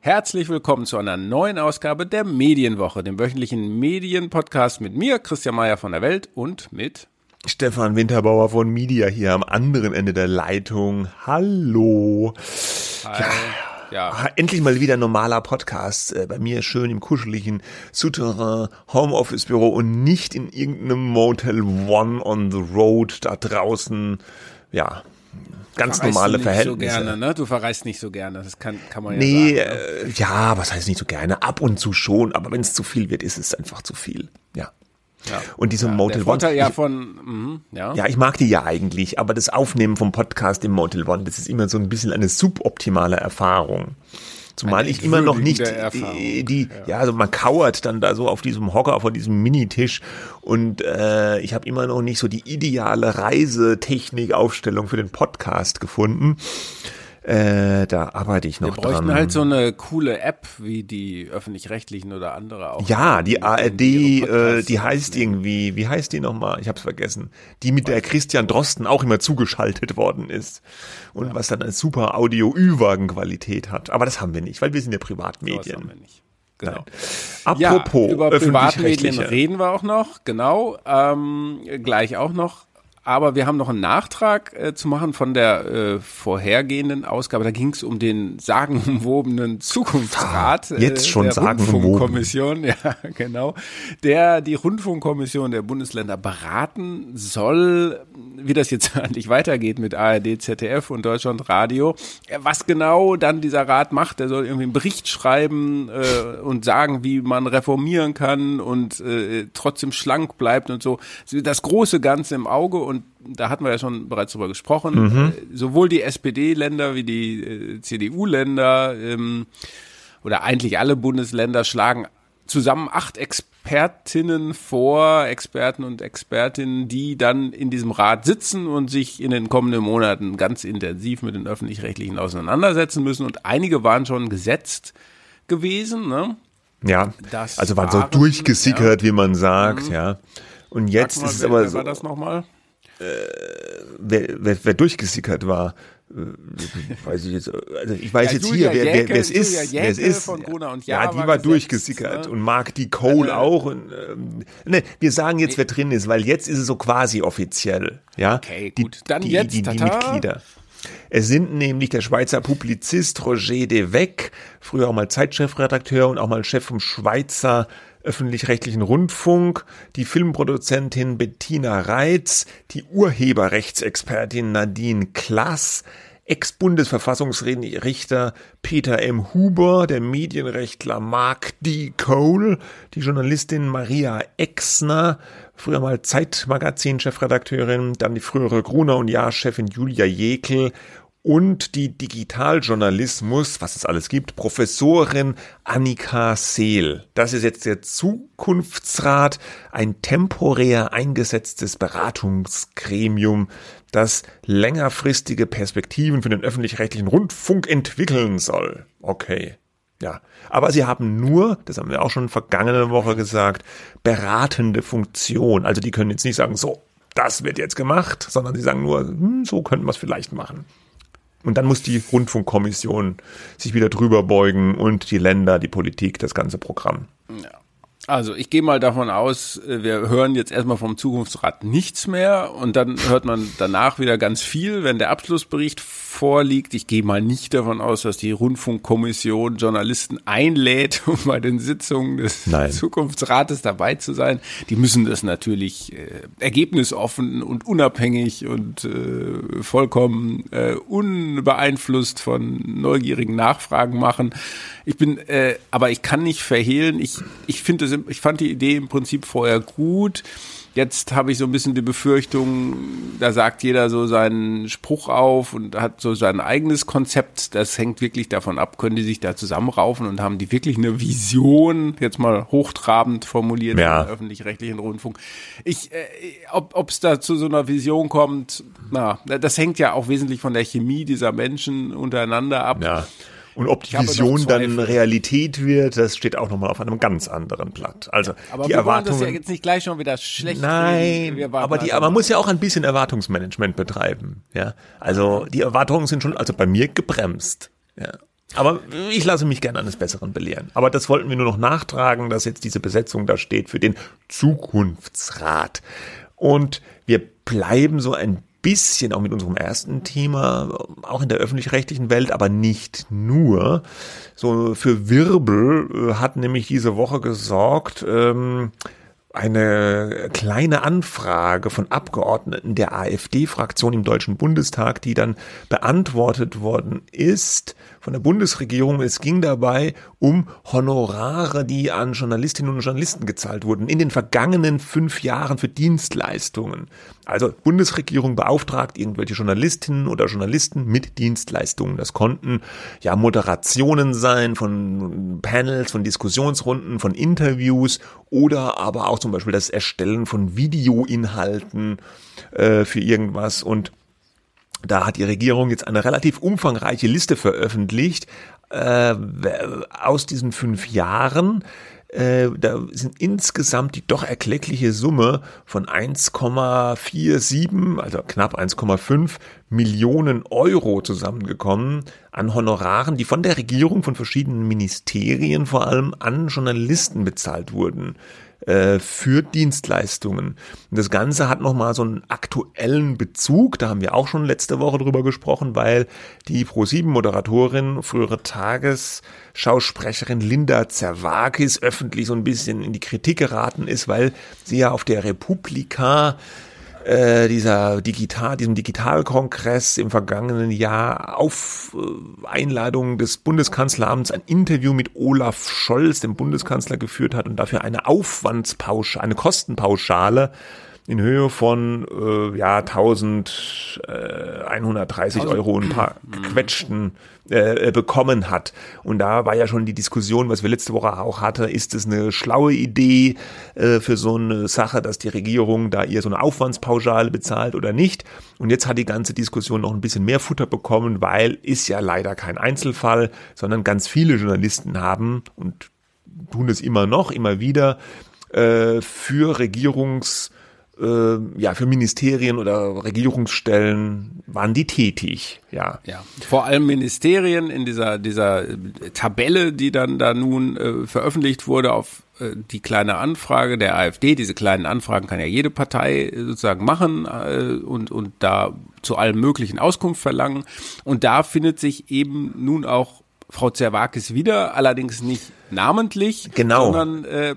Herzlich willkommen zu einer neuen Ausgabe der Medienwoche, dem wöchentlichen Medienpodcast mit mir, Christian Mayer von der Welt und mit Stefan Winterbauer von Media hier am anderen Ende der Leitung. Hallo. Hi. Ja. Ja. Endlich mal wieder normaler Podcast. Äh, bei mir schön im kuscheligen Souterrain Homeoffice Büro und nicht in irgendeinem Motel One on the Road da draußen. Ja, ganz normale Verhältnisse. So gerne, ne? Du verreist nicht so gerne, das kann, kann man ja nee, sagen. Nee, ne? äh, ja, was heißt nicht so gerne? Ab und zu schon, aber wenn es zu viel wird, ist es einfach zu viel. Ja. Ja. Und diese ja, Motel One. Ja, von, mh, ja. ja, ich mag die ja eigentlich, aber das Aufnehmen vom Podcast im Motel One, das ist immer so ein bisschen eine suboptimale Erfahrung. Zumal ich immer noch nicht die, die ja. ja. also man kauert dann da so auf diesem Hocker, vor diesem Minitisch und äh, ich habe immer noch nicht so die ideale Reisetechnik-Aufstellung für den Podcast gefunden. Äh, da arbeite ich noch Wir bräuchten dran. halt so eine coole App wie die öffentlich-rechtlichen oder andere auch. Ja, die ARD, äh, die heißt irgendwie, wie heißt die nochmal? Ich hab's vergessen. Die mit der Christian Drosten auch immer zugeschaltet worden ist. Und ja. was dann eine super Audio-Ü-Wagen-Qualität hat. Aber das haben wir nicht, weil wir sind ja Privatmedien. Das haben wir nicht. Genau. Nein. Apropos ja, über Privatmedien reden wir auch noch, genau. Ähm, gleich auch noch. Aber wir haben noch einen Nachtrag äh, zu machen von der äh, vorhergehenden Ausgabe. Da ging es um den sagenumwobenen Zukunftsrat. Äh, Jetzt schon der. Rundfunkkommission, ja, genau. Der die Rundfunkkommission der Bundesländer beraten soll, wie das jetzt eigentlich weitergeht mit ARD, ZDF und Deutschlandradio. Was genau dann dieser Rat macht, der soll irgendwie einen Bericht schreiben äh, und sagen, wie man reformieren kann und äh, trotzdem schlank bleibt und so. Das große Ganze im Auge und da hatten wir ja schon bereits drüber gesprochen, mhm. Äh, sowohl die SPD-Länder wie die äh, CDU-Länder ähm, oder eigentlich alle Bundesländer schlagen zusammen acht Expertinnen vor, Experten und Expertinnen, die dann in diesem Rat sitzen und sich in den kommenden Monaten ganz intensiv mit den öffentlich-rechtlichen auseinandersetzen müssen. Und einige waren schon gesetzt gewesen. Ne? Ja, das also waren, waren so durchgesickert, ja. wie man sagt, mhm. ja. Und jetzt ist es aber so. war das nochmal? Äh, wer, wer, wer durchgesickert war. Äh, weiß ich jetzt, also ich weiß ja, jetzt Julia hier, wer, wer, wer es ist, wer es ist. ja, die war, war durchgesickert ne? und Mark die Cole äh, auch. Und, ähm, ne, wir sagen jetzt, wer drin ist, weil jetzt ist es so quasi offiziell. Ja, okay, gut. Die, Dann die, jetzt, die, die, die Mitglieder. Es sind nämlich der Schweizer Publizist Roger de Weck, früher auch mal Zeitchefredakteur und auch mal Chef vom Schweizer öffentlich-rechtlichen Rundfunk, die Filmproduzentin Bettina Reitz, die Urheberrechtsexpertin Nadine Klass, Ex-Bundesverfassungsrichter Peter M. Huber, der Medienrechtler Mark D. Cole, die Journalistin Maria Exner, früher mal Zeitmagazin-Chefredakteurin, dann die frühere Gruner und Jahr-Chefin Julia Jekel und die Digitaljournalismus, was es alles gibt, Professorin Annika Seel. Das ist jetzt der Zukunftsrat, ein temporär eingesetztes Beratungsgremium, das längerfristige Perspektiven für den öffentlich-rechtlichen Rundfunk entwickeln soll. Okay. Ja, aber sie haben nur, das haben wir auch schon vergangene Woche gesagt, beratende Funktion. Also die können jetzt nicht sagen, so, das wird jetzt gemacht, sondern sie sagen nur, hm, so könnten wir es vielleicht machen. Und dann muss die Rundfunkkommission sich wieder drüber beugen und die Länder, die Politik, das ganze Programm. Ja. Also ich gehe mal davon aus, äh, wir hören jetzt erstmal vom Zukunftsrat nichts mehr und dann hört man danach wieder ganz viel, wenn der Abschlussbericht vorliegt. Ich gehe mal nicht davon aus, dass die Rundfunkkommission Journalisten einlädt, um bei den Sitzungen des Nein. Zukunftsrates dabei zu sein. Die müssen das natürlich äh, ergebnisoffen und unabhängig und äh, vollkommen äh, unbeeinflusst von neugierigen Nachfragen machen. Ich bin, äh, aber ich kann nicht verhehlen. Ich ich finde, ich fand die Idee im Prinzip vorher gut. Jetzt habe ich so ein bisschen die Befürchtung, da sagt jeder so seinen Spruch auf und hat so sein eigenes Konzept. Das hängt wirklich davon ab, können die sich da zusammenraufen und haben die wirklich eine Vision, jetzt mal hochtrabend formuliert ja. im öffentlich-rechtlichen Rundfunk. Ich, äh, ob es da zu so einer Vision kommt, na, das hängt ja auch wesentlich von der Chemie dieser Menschen untereinander ab. Ja. Und ob die Vision dann Realität wird, das steht auch nochmal auf einem ganz anderen Blatt. Also aber die wir Erwartungen. das ja jetzt nicht gleich schon wieder schlecht Nein, reden. Wir aber die, aber man also muss ja auch ein bisschen Erwartungsmanagement betreiben. Ja, also die Erwartungen sind schon, also bei mir gebremst. Ja. Aber ich lasse mich gerne eines Besseren belehren. Aber das wollten wir nur noch nachtragen, dass jetzt diese Besetzung da steht für den Zukunftsrat. Und wir bleiben so ein bisschen auch mit unserem ersten Thema, auch in der öffentlich-rechtlichen Welt, aber nicht nur. So für Wirbel äh, hat nämlich diese Woche gesorgt, ähm, eine kleine Anfrage von Abgeordneten der AfD-Fraktion im Deutschen Bundestag, die dann beantwortet worden ist von der Bundesregierung. Es ging dabei um Honorare, die an Journalistinnen und Journalisten gezahlt wurden in den vergangenen fünf Jahren für Dienstleistungen. Also Bundesregierung beauftragt irgendwelche Journalistinnen oder Journalisten mit Dienstleistungen. Das konnten ja Moderationen sein von Panels, von Diskussionsrunden, von Interviews oder aber auch zum Beispiel das Erstellen von Videoinhalten äh, für irgendwas und da hat die Regierung jetzt eine relativ umfangreiche Liste veröffentlicht äh, aus diesen fünf Jahren. Äh, da sind insgesamt die doch erkleckliche Summe von 1,47, also knapp 1,5 Millionen Euro zusammengekommen an Honoraren, die von der Regierung, von verschiedenen Ministerien vor allem an Journalisten bezahlt wurden äh, für Dienstleistungen. Und das Ganze hat nochmal so einen aktuellen Bezug, da haben wir auch schon letzte Woche drüber gesprochen, weil die Pro7-Moderatorin, frühere Tagesschausprecherin Linda Zerwakis öffentlich so ein bisschen in die Kritik geraten ist, weil sie ja auf der Republika äh, dieser Digital, diesem Digitalkongress im vergangenen Jahr auf äh, Einladung des Bundeskanzleramts ein Interview mit Olaf Scholz, dem Bundeskanzler, geführt hat und dafür eine Aufwandspauschale, eine Kostenpauschale in Höhe von äh, ja 1130 Euro und ein paar gequetschten äh, bekommen hat. Und da war ja schon die Diskussion, was wir letzte Woche auch hatte, ist es eine schlaue Idee äh, für so eine Sache, dass die Regierung da ihr so eine Aufwandspauschale bezahlt oder nicht. Und jetzt hat die ganze Diskussion noch ein bisschen mehr Futter bekommen, weil ist ja leider kein Einzelfall, sondern ganz viele Journalisten haben und tun es immer noch, immer wieder äh, für Regierungs äh, ja, für Ministerien oder Regierungsstellen waren die tätig, ja. Ja, vor allem Ministerien in dieser, dieser Tabelle, die dann da nun äh, veröffentlicht wurde auf äh, die kleine Anfrage der AfD. Diese kleinen Anfragen kann ja jede Partei sozusagen machen äh, und, und da zu allem möglichen Auskunft verlangen. Und da findet sich eben nun auch Frau Zerwakis wieder, allerdings nicht namentlich, genau. sondern äh,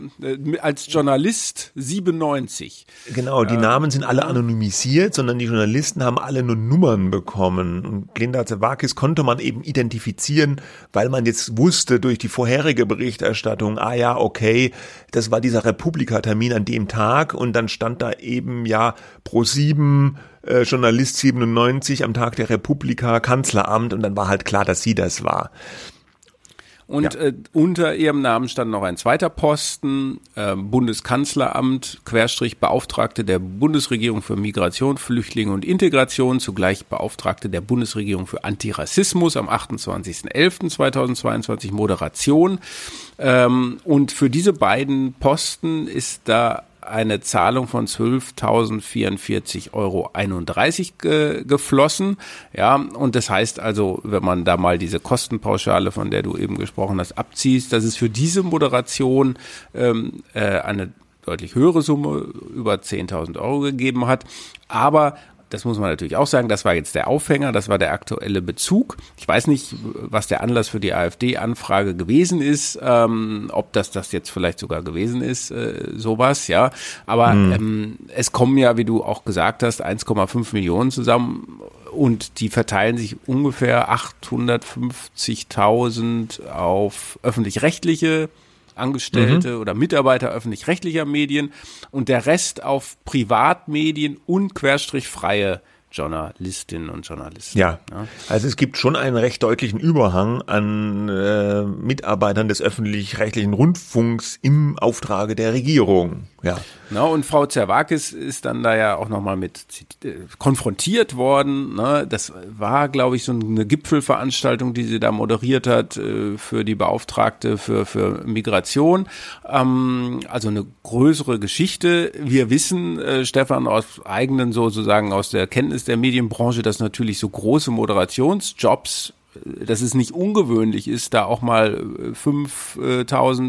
als Journalist 97. Genau, die äh, Namen sind alle anonymisiert, sondern die Journalisten haben alle nur Nummern bekommen. Und Linda Zerwakis konnte man eben identifizieren, weil man jetzt wusste durch die vorherige Berichterstattung, ah ja, okay, das war dieser Republika-Termin an dem Tag und dann stand da eben ja pro sieben äh, Journalist 97 am Tag der Republika Kanzleramt und dann war halt klar, dass sie das war. Und ja. äh, unter ihrem Namen stand noch ein zweiter Posten, äh, Bundeskanzleramt, Querstrich Beauftragte der Bundesregierung für Migration, Flüchtlinge und Integration, zugleich Beauftragte der Bundesregierung für Antirassismus am 28.11.2022, Moderation. Ähm, und für diese beiden Posten ist da eine Zahlung von 12.044,31 Euro ge geflossen. Ja, und das heißt also, wenn man da mal diese Kostenpauschale, von der du eben gesprochen hast, abziehst, dass es für diese Moderation ähm, äh, eine deutlich höhere Summe über 10.000 Euro gegeben hat. Aber das muss man natürlich auch sagen, das war jetzt der Aufhänger, das war der aktuelle Bezug. Ich weiß nicht, was der Anlass für die AfD-Anfrage gewesen ist, ähm, ob das das jetzt vielleicht sogar gewesen ist, äh, sowas, ja. Aber mhm. ähm, es kommen ja, wie du auch gesagt hast, 1,5 Millionen zusammen und die verteilen sich ungefähr 850.000 auf öffentlich-rechtliche Angestellte mhm. oder Mitarbeiter öffentlich-rechtlicher Medien und der Rest auf Privatmedien und querstrichfreie Journalistinnen und Journalisten. Ja. ja. also es gibt schon einen recht deutlichen Überhang an äh, Mitarbeitern des öffentlich-rechtlichen Rundfunks im Auftrage der Regierung. Ja. Na, und Frau Zerwakis ist dann da ja auch nochmal mit äh, konfrontiert worden. Ne? Das war, glaube ich, so eine Gipfelveranstaltung, die sie da moderiert hat äh, für die Beauftragte für, für Migration. Ähm, also eine größere Geschichte. Wir wissen, äh, Stefan, aus eigenen sozusagen aus der Kenntnis der Medienbranche, dass natürlich so große Moderationsjobs dass es nicht ungewöhnlich ist, da auch mal 5.000,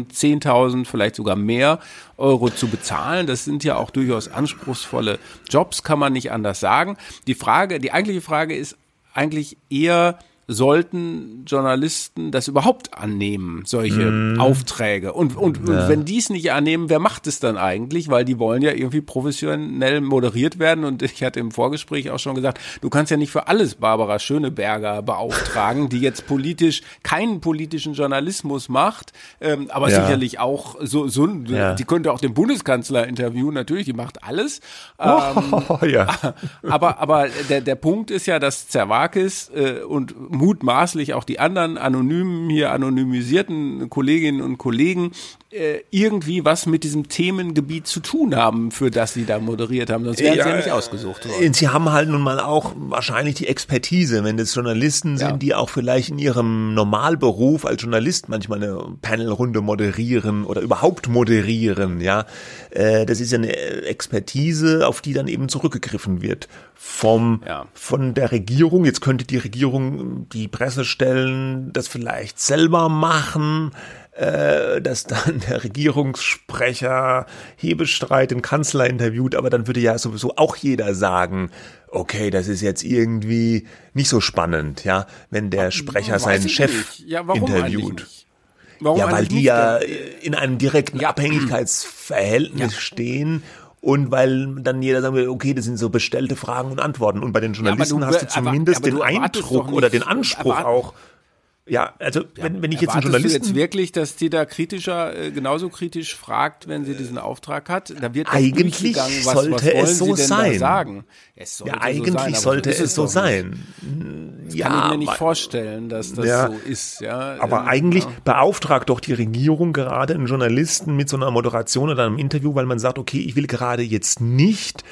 10.000, vielleicht sogar mehr Euro zu bezahlen. Das sind ja auch durchaus anspruchsvolle Jobs, kann man nicht anders sagen. Die Frage, die eigentliche Frage ist eigentlich eher, sollten Journalisten das überhaupt annehmen, solche mm. Aufträge? Und, und, ja. und wenn die es nicht annehmen, wer macht es dann eigentlich? Weil die wollen ja irgendwie professionell moderiert werden. Und ich hatte im Vorgespräch auch schon gesagt, du kannst ja nicht für alles Barbara Schöneberger beauftragen, die jetzt politisch keinen politischen Journalismus macht, ähm, aber ja. sicherlich auch so, so ja. die könnte auch den Bundeskanzler interviewen, natürlich, die macht alles. Ähm, oh, ja. Aber, aber der, der Punkt ist ja, dass Zerwakis äh, und mutmaßlich auch die anderen anonymen, hier anonymisierten Kolleginnen und Kollegen äh, irgendwie was mit diesem Themengebiet zu tun haben, für das sie da moderiert haben. Sonst wären ja, sie ja nicht ausgesucht worden. Sie haben halt nun mal auch wahrscheinlich die Expertise, wenn das Journalisten sind, ja. die auch vielleicht in ihrem Normalberuf als Journalist manchmal eine Panelrunde moderieren oder überhaupt moderieren, ja. Äh, das ist ja eine Expertise, auf die dann eben zurückgegriffen wird vom, ja. von der Regierung. Jetzt könnte die Regierung, die Pressestellen das vielleicht selber machen äh, dass dann der Regierungssprecher Hebestreit den Kanzler interviewt, aber dann würde ja sowieso auch jeder sagen, okay, das ist jetzt irgendwie nicht so spannend, ja, wenn der Sprecher seinen Chef ja, interviewt. Warum ja, weil die ja in einem direkten ja. Abhängigkeitsverhältnis ja. stehen und weil dann jeder sagen will, okay, das sind so bestellte Fragen und Antworten. Und bei den Journalisten ja, du, hast du zumindest aber, aber den Eindruck oder den Anspruch auch, ja, also wenn, wenn ich jetzt einen Journalisten... du jetzt wirklich, dass die da kritischer, äh, genauso kritisch fragt, wenn sie diesen Auftrag hat? Da wird eigentlich was, sollte was es so sein. sagen? Es sollte ja, eigentlich so sein, sollte es, es so sein. Das ja, kann ich mir nicht vorstellen, dass das ja, so ist. Ja, aber ähm, eigentlich ja. beauftragt doch die Regierung gerade einen Journalisten mit so einer Moderation oder einem Interview, weil man sagt, okay, ich will gerade jetzt nicht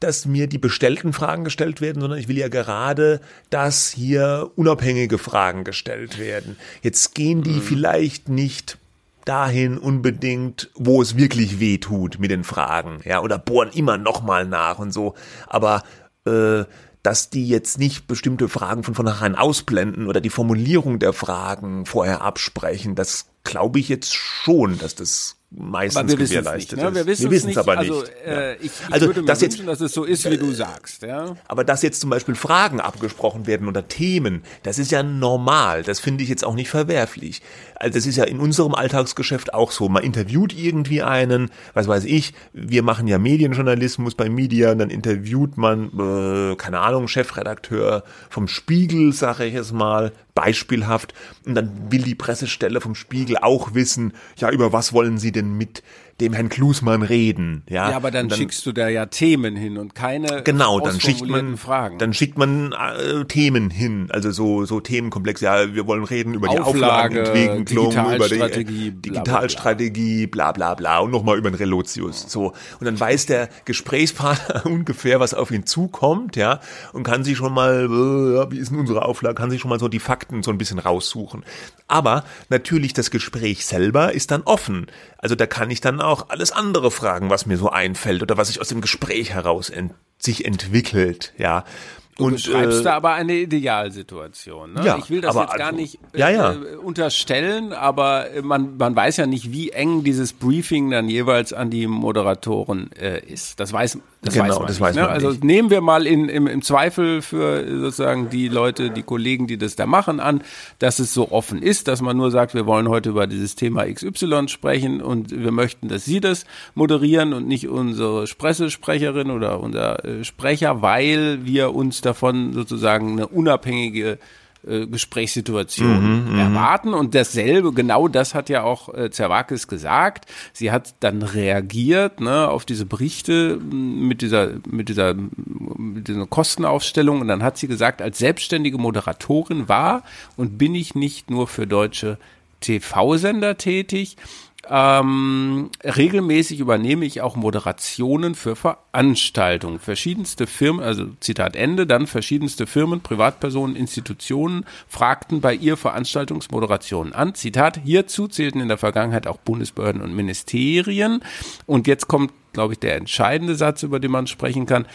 dass mir die bestellten Fragen gestellt werden, sondern ich will ja gerade, dass hier unabhängige Fragen gestellt werden. Jetzt gehen die mhm. vielleicht nicht dahin unbedingt, wo es wirklich weh tut mit den Fragen, ja, oder bohren immer nochmal nach und so. Aber äh, dass die jetzt nicht bestimmte Fragen von vornherein ausblenden oder die Formulierung der Fragen vorher absprechen, das glaube ich jetzt schon, dass das meistens wir gewährleistet nicht, ne? Wir wissen es aber nicht. Also, äh, ich, ich also würde mir das wünschen, jetzt, dass es so ist, wie du sagst. Ja? Aber dass jetzt zum Beispiel Fragen abgesprochen werden oder Themen, das ist ja normal. Das finde ich jetzt auch nicht verwerflich. Also das ist ja in unserem Alltagsgeschäft auch so. Man interviewt irgendwie einen, was weiß ich, wir machen ja Medienjournalismus bei Media und dann interviewt man, äh, keine Ahnung, Chefredakteur vom Spiegel, sage ich es mal, beispielhaft. Und dann will die Pressestelle vom Spiegel auch wissen, ja, über was wollen sie denn mit dem Herrn Klusmann reden. Ja, ja aber dann, dann, schickst du da ja Themen hin und keine genau, dann schickt man Fragen. Dann schickt man äh, Themen hin, also so so Themenkomplex. Ja, wir wollen reden über die Auflage, Auflagenentwicklung, über die Digitalstrategie, bla bla bla und nochmal über den Relotius. So und dann weiß der Gesprächspartner ungefähr, was auf ihn zukommt, ja, und kann sich schon mal, äh, wie ist denn unsere Auflage, kann sich schon mal so die Fakten so ein bisschen raussuchen. Aber natürlich das Gespräch selber ist dann offen. Also da kann ich dann auch alles andere fragen, was mir so einfällt oder was sich aus dem Gespräch heraus ent sich entwickelt, ja. Du und, beschreibst äh, da aber eine Idealsituation. Ne? Ja, ich will das jetzt gar also, nicht äh, ja, ja. Äh, unterstellen, aber man, man weiß ja nicht, wie eng dieses Briefing dann jeweils an die Moderatoren äh, ist. Das weiß, das genau, weiß man das nicht. Weiß ne? man also nicht. nehmen wir mal in, im, im Zweifel für sozusagen die Leute, die Kollegen, die das da machen, an, dass es so offen ist, dass man nur sagt, wir wollen heute über dieses Thema XY sprechen und wir möchten, dass Sie das moderieren und nicht unsere Pressesprecherin oder unser äh, Sprecher, weil wir uns davon sozusagen eine unabhängige äh, Gesprächssituation mhm, mhm, erwarten. Und dasselbe, genau das hat ja auch äh, Zerwakis gesagt. Sie hat dann reagiert ne, auf diese Berichte mit dieser, mit dieser diese Kostenaufstellung und dann hat sie gesagt, als selbstständige Moderatorin war und bin ich nicht nur für deutsche TV-Sender tätig, ähm, regelmäßig übernehme ich auch Moderationen für Veranstaltungen. Verschiedenste Firmen, also Zitat Ende, dann verschiedenste Firmen, Privatpersonen, Institutionen fragten bei ihr Veranstaltungsmoderationen an. Zitat, hierzu zählten in der Vergangenheit auch Bundesbehörden und Ministerien. Und jetzt kommt, glaube ich, der entscheidende Satz, über den man sprechen kann.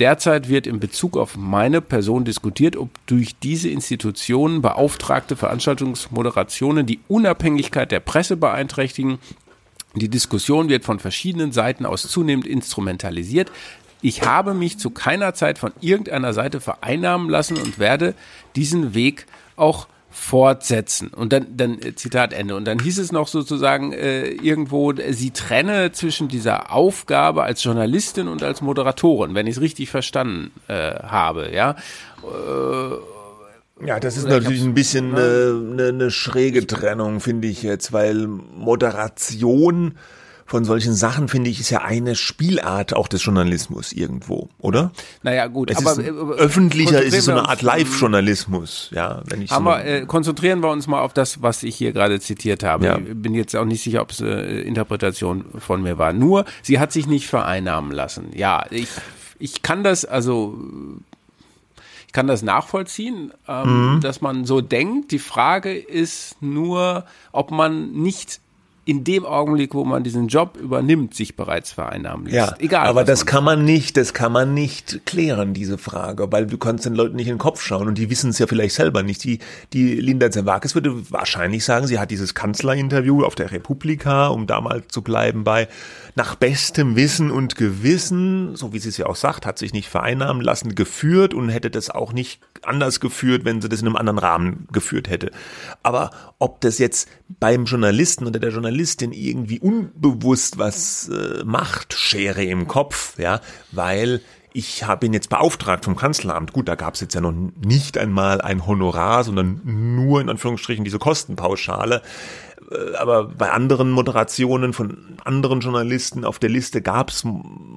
Derzeit wird in Bezug auf meine Person diskutiert, ob durch diese Institutionen beauftragte Veranstaltungsmoderationen die Unabhängigkeit der Presse beeinträchtigen. Die Diskussion wird von verschiedenen Seiten aus zunehmend instrumentalisiert. Ich habe mich zu keiner Zeit von irgendeiner Seite vereinnahmen lassen und werde diesen Weg auch fortsetzen. Und dann, dann äh, Zitat Ende. Und dann hieß es noch sozusagen äh, irgendwo, sie trenne zwischen dieser Aufgabe als Journalistin und als Moderatorin, wenn ich es richtig verstanden äh, habe, ja. Äh, ja, das ist natürlich ein bisschen eine, eine, eine schräge Trennung, finde ich jetzt, weil Moderation von solchen Sachen, finde ich, ist ja eine Spielart auch des Journalismus irgendwo, oder? Naja, gut, es aber ist, äh, öffentlicher ist es so eine Art Live-Journalismus, ja. Wenn ich so wir, äh, konzentrieren wir uns mal auf das, was ich hier gerade zitiert habe. Ja. Ich bin jetzt auch nicht sicher, ob es äh, Interpretation von mir war. Nur, sie hat sich nicht vereinnahmen lassen. Ja, ich, ich kann das, also ich kann das nachvollziehen, ähm, mhm. dass man so denkt. Die Frage ist nur, ob man nicht in dem Augenblick, wo man diesen Job übernimmt, sich bereits vereinnahmen lässt. Ja, Egal. Aber das kann man nicht, das kann man nicht klären, diese Frage, weil du kannst den Leuten nicht in den Kopf schauen und die wissen es ja vielleicht selber nicht. Die, die Linda Zerwakis würde wahrscheinlich sagen, sie hat dieses Kanzlerinterview auf der Republika, um da mal zu bleiben bei, nach bestem Wissen und Gewissen, so wie sie es ja auch sagt, hat sich nicht vereinnahmen lassen, geführt und hätte das auch nicht anders geführt, wenn sie das in einem anderen Rahmen geführt hätte. Aber ob das jetzt beim Journalisten oder der Journalistin irgendwie unbewusst was äh, macht, Schere im Kopf, ja, weil ich habe ihn jetzt beauftragt vom Kanzleramt. Gut, da gab es jetzt ja noch nicht einmal ein Honorar, sondern nur in Anführungsstrichen diese Kostenpauschale. Äh, aber bei anderen Moderationen von anderen Journalisten auf der Liste gab es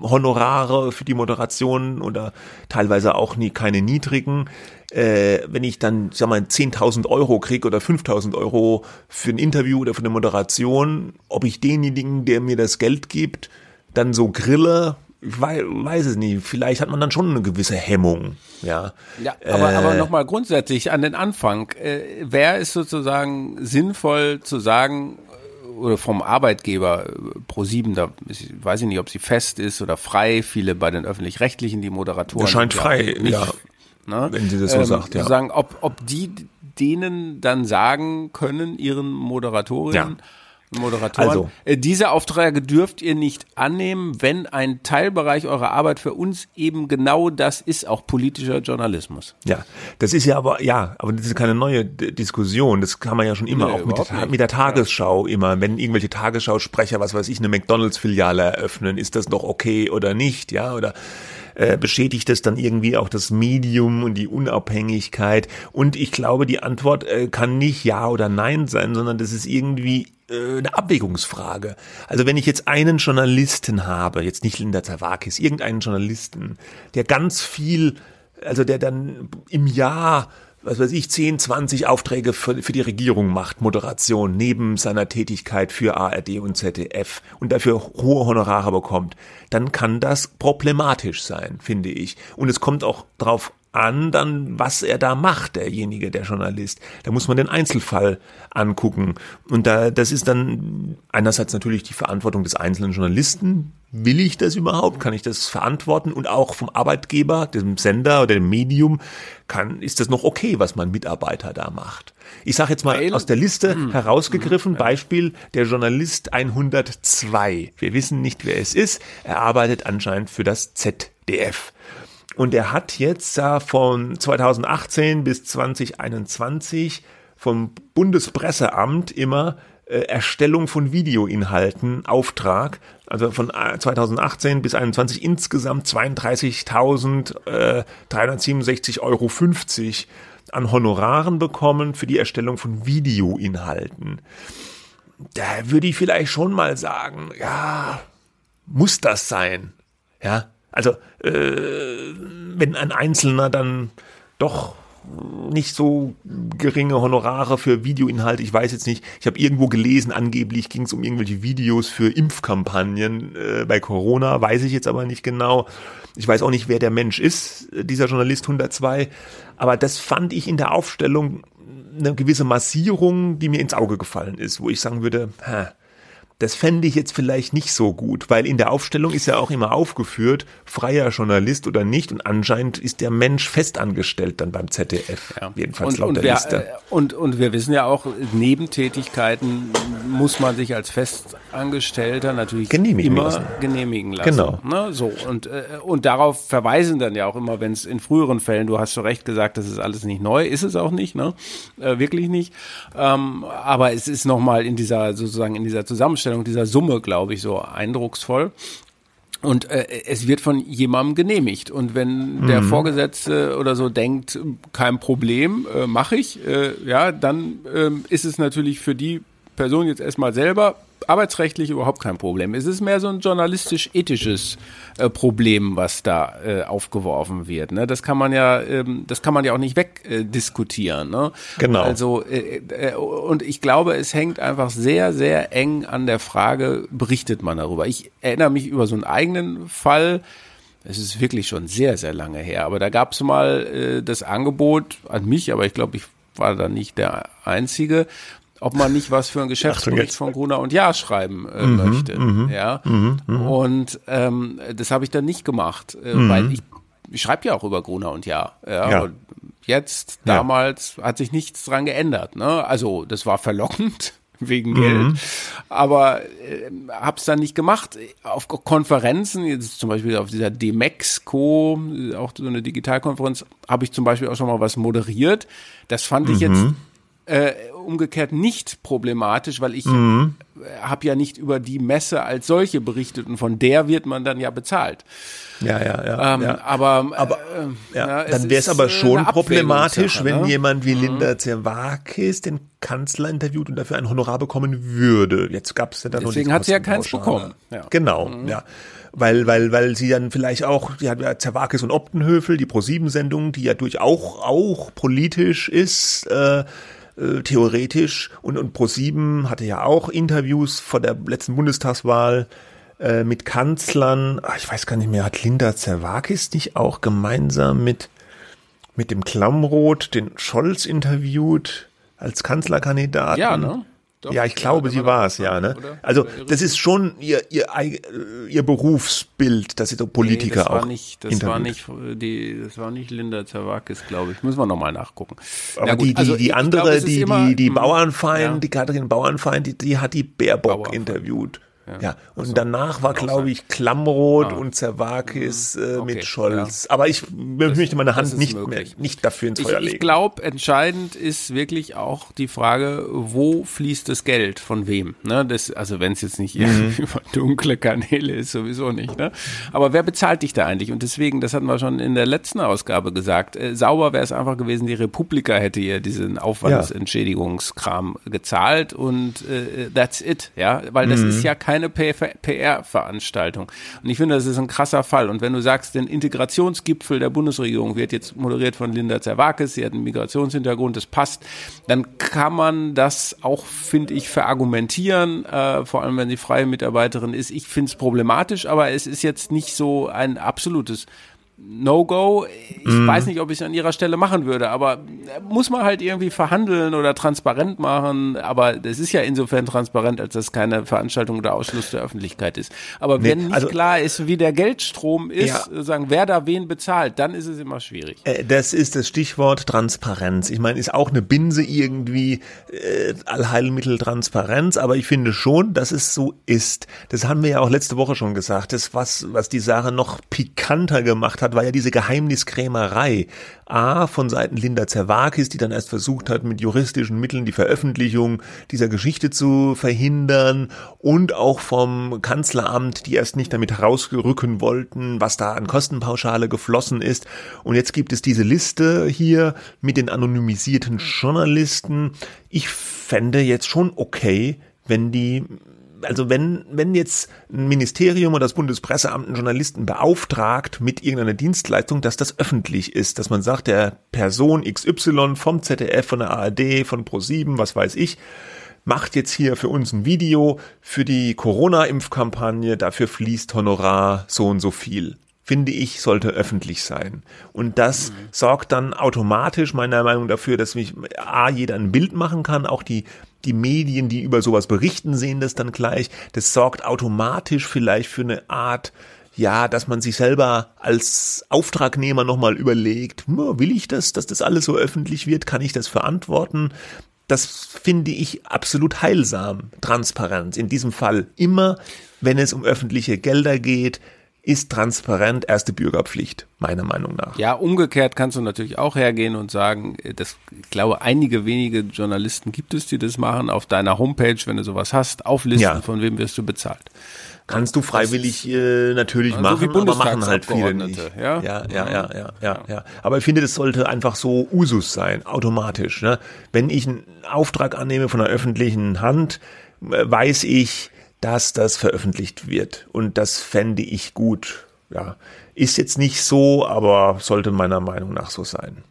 Honorare für die Moderation oder teilweise auch nie keine niedrigen. Äh, wenn ich dann, sag mal, 10.000 Euro kriege oder 5.000 Euro für ein Interview oder für eine Moderation, ob ich denjenigen, der mir das Geld gibt, dann so grille, ich weiß, weiß es nicht. Vielleicht hat man dann schon eine gewisse Hemmung. Ja, ja aber, äh, aber nochmal grundsätzlich an den Anfang. Äh, Wäre es sozusagen sinnvoll zu sagen, äh, oder vom Arbeitgeber äh, pro sieben, da weiß ich nicht, ob sie fest ist oder frei, viele bei den öffentlich-rechtlichen, die Moderatoren. Scheint frei, nicht, ja. Ne? Wenn sie das so ähm, sagt, ja. Sagen, ob, ob die denen dann sagen können, ihren Moderatorinnen, ja Moderatoren. Also, äh, diese Aufträge dürft ihr nicht annehmen, wenn ein Teilbereich eurer Arbeit für uns eben genau das ist, auch politischer Journalismus. Ja, das ist ja aber, ja, aber das ist keine neue D Diskussion. Das kann man ja schon immer nee, auch mit der, mit der, Tagesschau ja. immer. Wenn irgendwelche Tagesschausprecher, was weiß ich, eine McDonalds-Filiale eröffnen, ist das doch okay oder nicht, ja, oder äh, beschädigt es dann irgendwie auch das Medium und die Unabhängigkeit. Und ich glaube, die Antwort äh, kann nicht Ja oder Nein sein, sondern das ist irgendwie äh, eine Abwägungsfrage. Also wenn ich jetzt einen Journalisten habe, jetzt nicht Linda Zawakis, irgendeinen Journalisten, der ganz viel, also der dann im Jahr was weiß ich, 10, 20 Aufträge für, für die Regierung macht, Moderation, neben seiner Tätigkeit für ARD und ZDF und dafür hohe Honorare bekommt, dann kann das problematisch sein, finde ich. Und es kommt auch drauf an, dann, was er da macht, derjenige, der Journalist. Da muss man den Einzelfall angucken. Und da, das ist dann einerseits natürlich die Verantwortung des einzelnen Journalisten. Will ich das überhaupt? Kann ich das verantworten? Und auch vom Arbeitgeber, dem Sender oder dem Medium, kann, ist das noch okay, was mein Mitarbeiter da macht? Ich sage jetzt mal aus der Liste hm. herausgegriffen, hm. Beispiel der Journalist 102. Wir wissen nicht, wer es ist. Er arbeitet anscheinend für das ZDF. Und er hat jetzt ja von 2018 bis 2021 vom Bundespresseamt immer äh, Erstellung von Videoinhalten Auftrag. Also von 2018 äh, bis 2021 insgesamt 32.367,50 Euro an Honoraren bekommen für die Erstellung von Videoinhalten. Da würde ich vielleicht schon mal sagen, ja, muss das sein? Ja, also äh, wenn ein Einzelner dann doch nicht so geringe Honorare für Videoinhalte. Ich weiß jetzt nicht. Ich habe irgendwo gelesen, angeblich ging es um irgendwelche Videos für Impfkampagnen äh, bei Corona. Weiß ich jetzt aber nicht genau. Ich weiß auch nicht, wer der Mensch ist, äh, dieser Journalist 102. Aber das fand ich in der Aufstellung eine gewisse Massierung, die mir ins Auge gefallen ist, wo ich sagen würde, hä, das fände ich jetzt vielleicht nicht so gut, weil in der Aufstellung ist ja auch immer aufgeführt, freier Journalist oder nicht. Und anscheinend ist der Mensch festangestellt dann beim ZDF. Ja. Jedenfalls und, laut und der wir, Liste. Äh, und, und wir wissen ja auch, Nebentätigkeiten muss man sich als Festangestellter natürlich genehmigen immer lassen. genehmigen lassen. Genau. Ne? So, und, äh, und darauf verweisen dann ja auch immer, wenn es in früheren Fällen, du hast zu Recht gesagt, das ist alles nicht neu, ist es auch nicht, ne? Äh, wirklich nicht. Ähm, aber es ist nochmal in dieser, sozusagen in dieser Zusammenstellung Darstellung dieser Summe, glaube ich, so eindrucksvoll. Und äh, es wird von jemandem genehmigt. Und wenn mhm. der Vorgesetzte oder so denkt, kein Problem, äh, mache ich, äh, ja, dann äh, ist es natürlich für die Person jetzt erstmal selber arbeitsrechtlich überhaupt kein Problem. Es ist mehr so ein journalistisch-ethisches äh, Problem, was da äh, aufgeworfen wird. Ne? Das kann man ja, ähm, das kann man ja auch nicht wegdiskutieren. Äh, ne? Genau. Also äh, äh, und ich glaube, es hängt einfach sehr, sehr eng an der Frage, berichtet man darüber. Ich erinnere mich über so einen eigenen Fall. Es ist wirklich schon sehr, sehr lange her. Aber da gab es mal äh, das Angebot an mich, aber ich glaube, ich war da nicht der Einzige, ob man nicht was für ein Geschäftsbericht von Gruner und Jahr schreiben äh, mhm, möchte. Mhm, ja. Mhm, mhm, und ähm, das habe ich dann nicht gemacht, äh, mhm. weil ich, ich schreibe ja auch über Gruner und Jahr. Ja. ja. Und jetzt, damals, ja. hat sich nichts dran geändert. Ne? Also das war verlockend wegen Geld. Mhm. Aber äh, habe es dann nicht gemacht. Auf Konferenzen, jetzt zum Beispiel auf dieser Demexco, auch so eine Digitalkonferenz, habe ich zum Beispiel auch schon mal was moderiert. Das fand ich jetzt äh, umgekehrt nicht problematisch, weil ich mhm. habe ja nicht über die Messe als solche berichtet und von der wird man dann ja bezahlt. Ja, ja, ja. Ähm, ja. Aber, aber äh, ja, dann wäre es aber schon problematisch, wenn ne? jemand wie mhm. Linda Zerwakis den Kanzler interviewt und dafür ein Honorar bekommen würde. Jetzt gab es ja dann Deswegen hat sie ja keins bekommen. Ja. Genau, mhm. ja weil, weil, weil sie dann vielleicht auch, die hat ja Zerwakis und Optenhöfel, die Pro-7-Sendung, die ja durchaus auch, auch politisch ist, äh, äh, theoretisch und, und Pro7 hatte ja auch Interviews vor der letzten Bundestagswahl äh, mit Kanzlern. Ach, ich weiß gar nicht mehr, hat Linda Zerwakis nicht auch gemeinsam mit, mit dem Klammroth den Scholz interviewt als Kanzlerkandidat? Ja, ne? Doch, ja, ich glaube, sie war es, ja. Ne? Also das ist schon ihr, ihr, ihr Berufsbild, dass sie so Politiker nee, das war auch nicht, Das war nicht die, das war nicht Linda Zerwakis, glaube ich. Müssen wir nochmal nachgucken. Aber gut, die, die, also die andere, glaube, die, die, die hm, Bauernfeind, ja. die Katrin Bauernfeind, die, die hat die Baerbock Bauernfeind. interviewt. Ja, ja. und so. danach war, glaube ich, Klammroth ah. und Zerwakis mhm. äh, okay. mit Scholz. Ja. Aber ich das, möchte meine Hand nicht, mehr, nicht dafür ins Feuer ich, legen. Ich glaube, entscheidend ist wirklich auch die Frage, wo fließt das Geld, von wem? Ne? Das, also wenn es jetzt nicht mhm. über dunkle Kanäle ist, sowieso nicht. Ne? Aber wer bezahlt dich da eigentlich? Und deswegen, das hatten wir schon in der letzten Ausgabe gesagt, äh, sauber wäre es einfach gewesen, die Republika hätte ihr diesen Aufwandsentschädigungskram gezahlt und äh, that's it. Ja, weil das mhm. ist ja kein keine PR-Veranstaltung. Und ich finde, das ist ein krasser Fall. Und wenn du sagst, den Integrationsgipfel der Bundesregierung wird jetzt moderiert von Linda Zerwakis, sie hat einen Migrationshintergrund, das passt, dann kann man das auch, finde ich, verargumentieren, äh, vor allem wenn sie freie Mitarbeiterin ist. Ich finde es problematisch, aber es ist jetzt nicht so ein absolutes No-Go. Ich mm. weiß nicht, ob ich es an ihrer Stelle machen würde, aber muss man halt irgendwie verhandeln oder transparent machen. Aber das ist ja insofern transparent, als das keine Veranstaltung oder Ausschluss der Öffentlichkeit ist. Aber nee, wenn nicht also, klar ist, wie der Geldstrom ist, ja. sagen, wer da wen bezahlt, dann ist es immer schwierig. Äh, das ist das Stichwort Transparenz. Ich meine, ist auch eine Binse irgendwie äh, Allheilmittel Transparenz, aber ich finde schon, dass es so ist. Das haben wir ja auch letzte Woche schon gesagt. Das was was die Sache noch pikanter gemacht hat hat, war ja diese Geheimniskrämerei. A, von Seiten Linda Zerwakis, die dann erst versucht hat, mit juristischen Mitteln die Veröffentlichung dieser Geschichte zu verhindern und auch vom Kanzleramt, die erst nicht damit herausrücken wollten, was da an Kostenpauschale geflossen ist. Und jetzt gibt es diese Liste hier mit den anonymisierten Journalisten. Ich fände jetzt schon okay, wenn die also wenn, wenn jetzt ein Ministerium oder das Bundespresseamt einen Journalisten beauftragt mit irgendeiner Dienstleistung, dass das öffentlich ist, dass man sagt, der Person XY vom ZDF, von der ARD, von Pro7, was weiß ich, macht jetzt hier für uns ein Video für die Corona-Impfkampagne, dafür fließt Honorar so und so viel finde ich, sollte öffentlich sein. Und das mhm. sorgt dann automatisch meiner Meinung nach dafür, dass mich A, jeder ein Bild machen kann, auch die, die Medien, die über sowas berichten, sehen das dann gleich. Das sorgt automatisch vielleicht für eine Art, ja, dass man sich selber als Auftragnehmer nochmal überlegt, will ich das, dass das alles so öffentlich wird, kann ich das verantworten? Das finde ich absolut heilsam, Transparenz. In diesem Fall immer, wenn es um öffentliche Gelder geht, ist transparent erste Bürgerpflicht, meiner Meinung nach. Ja, umgekehrt kannst du natürlich auch hergehen und sagen, das, ich glaube, einige wenige Journalisten gibt es, die das machen, auf deiner Homepage, wenn du sowas hast, auflisten, ja. von wem wirst du bezahlt. Kannst du freiwillig äh, natürlich also machen, aber machen halt viele nicht. Ja? Ja, ja, ja, ja, ja, ja. Aber ich finde, das sollte einfach so Usus sein, automatisch. Ne? Wenn ich einen Auftrag annehme von einer öffentlichen Hand, äh, weiß ich, dass das veröffentlicht wird. Und das fände ich gut. Ja, ist jetzt nicht so, aber sollte meiner Meinung nach so sein.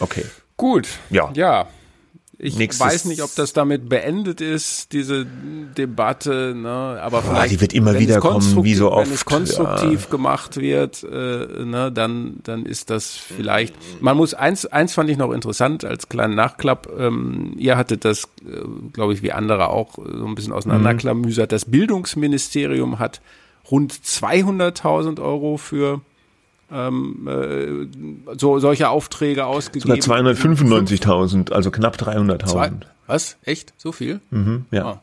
Okay. Gut. Ja. Ja. Ich Nächstes weiß nicht, ob das damit beendet ist, diese Debatte, ne? aber vielleicht. Ja, die wird immer wieder kommen, wie so oft. Wenn es konstruktiv ja. gemacht wird, äh, ne, dann, dann ist das vielleicht. Man muss eins, eins fand ich noch interessant als kleinen Nachklapp. Ähm, ihr hattet das, äh, glaube ich, wie andere auch so ein bisschen auseinanderklamüsert. Das Bildungsministerium hat rund 200.000 Euro für ähm, äh, so solche Aufträge ausgegeben. Sogar 295.000, also knapp 300.000. Was? Echt? So viel? Mhm, ja. Oh.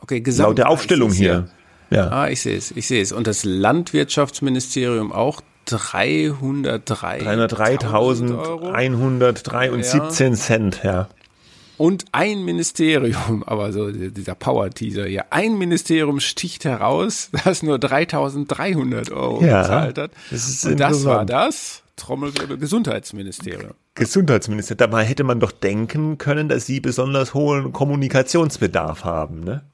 Okay, gesamt. Laut der Aufstellung hier. Ja. Ah, ich sehe es, ich sehe es. Und das Landwirtschaftsministerium auch 303. 303.103 und 17 Cent, ja und ein Ministerium, aber so dieser Power-Teaser hier, ein Ministerium sticht heraus, das nur 3300 Euro ja, bezahlt hat. Das und das war das Trommelwirbel Gesundheitsministerium. Gesundheitsministerium. Dabei hätte man doch denken können, dass sie besonders hohen Kommunikationsbedarf haben, ne?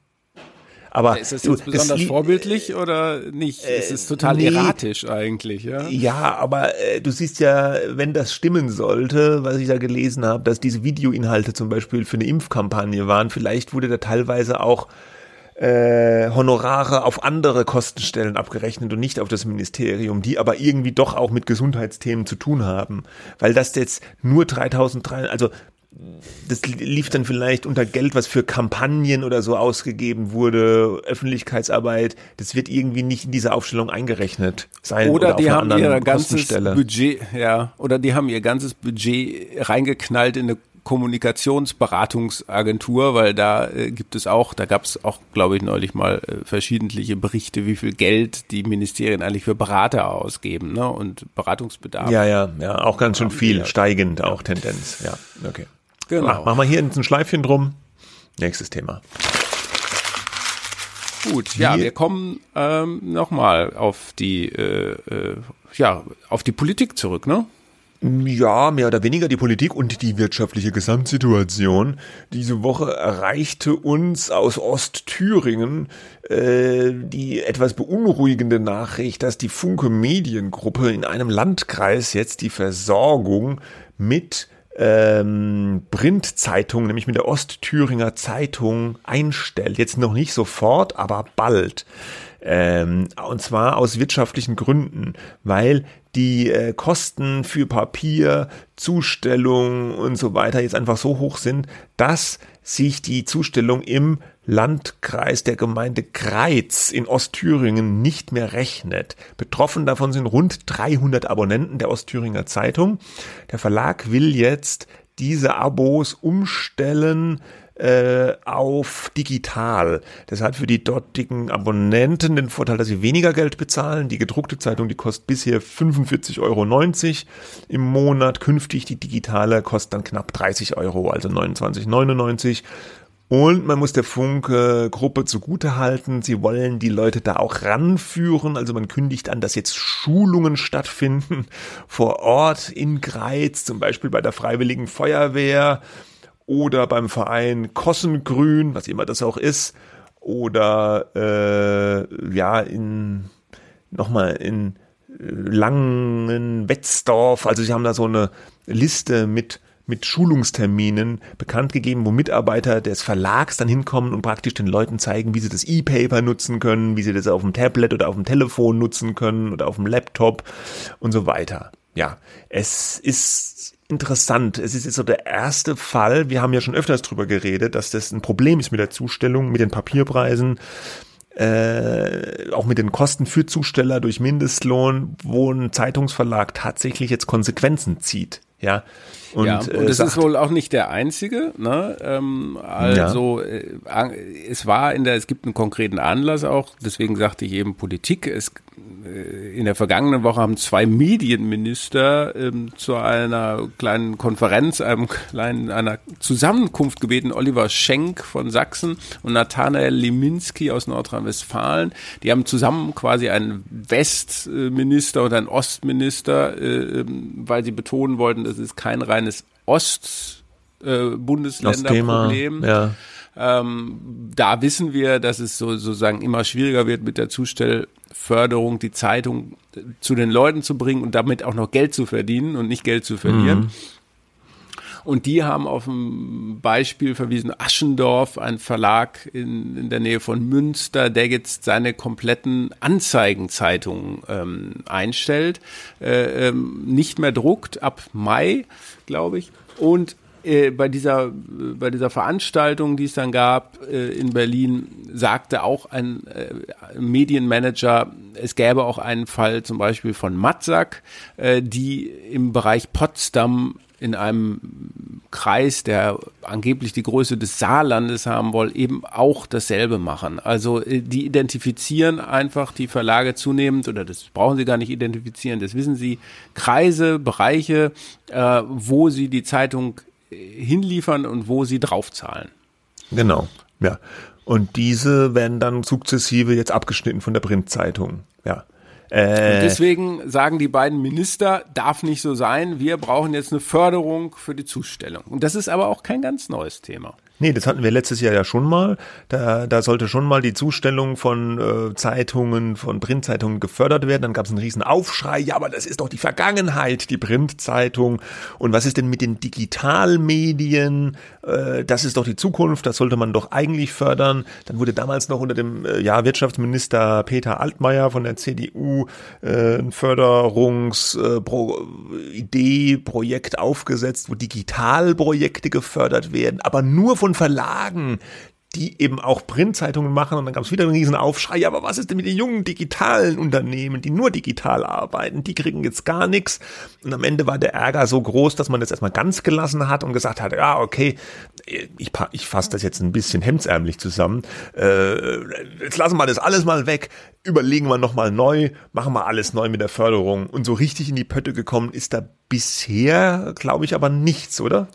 Aber ist das jetzt du, besonders das, vorbildlich oder nicht? Äh, es ist total nee, erratisch eigentlich, ja. Ja, aber äh, du siehst ja, wenn das stimmen sollte, was ich da gelesen habe, dass diese Videoinhalte zum Beispiel für eine Impfkampagne waren, vielleicht wurde da teilweise auch äh, Honorare auf andere Kostenstellen abgerechnet und nicht auf das Ministerium, die aber irgendwie doch auch mit Gesundheitsthemen zu tun haben. Weil das jetzt nur 3003, also das lief dann vielleicht unter Geld, was für Kampagnen oder so ausgegeben wurde, Öffentlichkeitsarbeit. Das wird irgendwie nicht in diese Aufstellung eingerechnet sein. Oder, oder die haben ihr ganzes Budget, ja, oder die haben ihr ganzes Budget reingeknallt in eine Kommunikationsberatungsagentur, weil da äh, gibt es auch, da gab es auch, glaube ich, neulich mal äh, verschiedentliche Berichte, wie viel Geld die Ministerien eigentlich für Berater ausgeben, ne? Und Beratungsbedarf. Ja, ja, ja, auch ganz schön viel, steigend auch Tendenz, ja, okay. Genau. Mach, machen wir hier ein Schleifchen drum. Nächstes Thema. Gut, ja, wir kommen ähm, nochmal auf die, äh, äh, ja, auf die Politik zurück, ne? Ja, mehr oder weniger die Politik und die wirtschaftliche Gesamtsituation. Diese Woche erreichte uns aus Ostthüringen äh, die etwas beunruhigende Nachricht, dass die Funke Mediengruppe in einem Landkreis jetzt die Versorgung mit ähm, Printzeitung, nämlich mit der Ostthüringer Zeitung einstellt. Jetzt noch nicht sofort, aber bald. Ähm, und zwar aus wirtschaftlichen Gründen, weil die äh, Kosten für Papier, Zustellung und so weiter jetzt einfach so hoch sind, dass sich die Zustellung im Landkreis der Gemeinde Greiz in Ostthüringen nicht mehr rechnet. Betroffen davon sind rund 300 Abonnenten der Ostthüringer Zeitung. Der Verlag will jetzt diese Abos umstellen äh, auf digital. Das hat für die dortigen Abonnenten den Vorteil, dass sie weniger Geld bezahlen. Die gedruckte Zeitung, die kostet bisher 45,90 Euro im Monat. Künftig die digitale kostet dann knapp 30 Euro, also 29,99 und man muss der Funk-Gruppe zugute halten, sie wollen die Leute da auch ranführen. Also man kündigt an, dass jetzt Schulungen stattfinden vor Ort in Greiz, zum Beispiel bei der Freiwilligen Feuerwehr oder beim Verein Kossengrün, was immer das auch ist. oder äh, ja in nochmal in äh, Langen, Wetzdorf. Also sie haben da so eine Liste mit mit Schulungsterminen bekannt gegeben, wo Mitarbeiter des Verlags dann hinkommen und praktisch den Leuten zeigen, wie sie das E-Paper nutzen können, wie sie das auf dem Tablet oder auf dem Telefon nutzen können oder auf dem Laptop und so weiter. Ja, es ist interessant. Es ist jetzt so der erste Fall. Wir haben ja schon öfters drüber geredet, dass das ein Problem ist mit der Zustellung, mit den Papierpreisen äh, auch mit den Kosten für Zusteller durch Mindestlohn, wo ein Zeitungsverlag tatsächlich jetzt Konsequenzen zieht. Ja, und, ja, und äh, das sagt, ist wohl auch nicht der einzige. Ne? Ähm, also ja. äh, es war in der, es gibt einen konkreten Anlass auch. Deswegen sagte ich eben Politik. Es äh, in der vergangenen Woche haben zwei Medienminister ähm, zu einer kleinen Konferenz, einem kleinen, einer Zusammenkunft gebeten. Oliver Schenk von Sachsen und Nathanael Liminski aus Nordrhein-Westfalen. Die haben zusammen quasi einen Westminister und einen Ostminister, äh, ähm, weil sie betonen wollten, das ist kein reines Ost-Bundesländerproblem. Äh, ja. Ähm, da wissen wir, dass es so, sozusagen immer schwieriger wird mit der Zustellförderung, die Zeitung zu den Leuten zu bringen und damit auch noch Geld zu verdienen und nicht Geld zu verlieren. Mhm. Und die haben auf ein Beispiel verwiesen, Aschendorf, ein Verlag in, in der Nähe von Münster, der jetzt seine kompletten Anzeigenzeitungen ähm, einstellt, äh, ähm, nicht mehr druckt ab Mai, glaube ich. Und äh, bei dieser bei dieser Veranstaltung, die es dann gab äh, in Berlin, sagte auch ein äh, Medienmanager, es gäbe auch einen Fall zum Beispiel von Matzak, die im Bereich Potsdam in einem Kreis, der angeblich die Größe des Saarlandes haben will, eben auch dasselbe machen. Also äh, die identifizieren einfach die Verlage zunehmend, oder das brauchen sie gar nicht identifizieren, das wissen sie, Kreise, Bereiche, äh, wo sie die Zeitung hinliefern und wo sie draufzahlen. Genau, ja. Und diese werden dann sukzessive jetzt abgeschnitten von der Printzeitung. Ja. Äh, und deswegen sagen die beiden Minister, darf nicht so sein, wir brauchen jetzt eine Förderung für die Zustellung. Und das ist aber auch kein ganz neues Thema. Nee, das hatten wir letztes Jahr ja schon mal. Da, da sollte schon mal die Zustellung von äh, Zeitungen, von Printzeitungen gefördert werden. Dann gab es einen riesen Aufschrei. Ja, aber das ist doch die Vergangenheit, die Printzeitung. Und was ist denn mit den Digitalmedien? Äh, das ist doch die Zukunft. Das sollte man doch eigentlich fördern. Dann wurde damals noch unter dem äh, ja, Wirtschaftsminister Peter Altmaier von der CDU äh, ein Förderungsidee, äh, Projekt aufgesetzt, wo Digitalprojekte gefördert werden, aber nur von von Verlagen, die eben auch Printzeitungen machen und dann gab es wieder einen riesen Aufschrei, aber was ist denn mit den jungen digitalen Unternehmen, die nur digital arbeiten, die kriegen jetzt gar nichts und am Ende war der Ärger so groß, dass man das erstmal ganz gelassen hat und gesagt hat, ja okay, ich, ich fasse das jetzt ein bisschen hemdsärmlich zusammen, äh, jetzt lassen wir das alles mal weg, überlegen wir nochmal neu, machen wir alles neu mit der Förderung. Und so richtig in die Pötte gekommen ist da bisher, glaube ich, aber nichts, oder?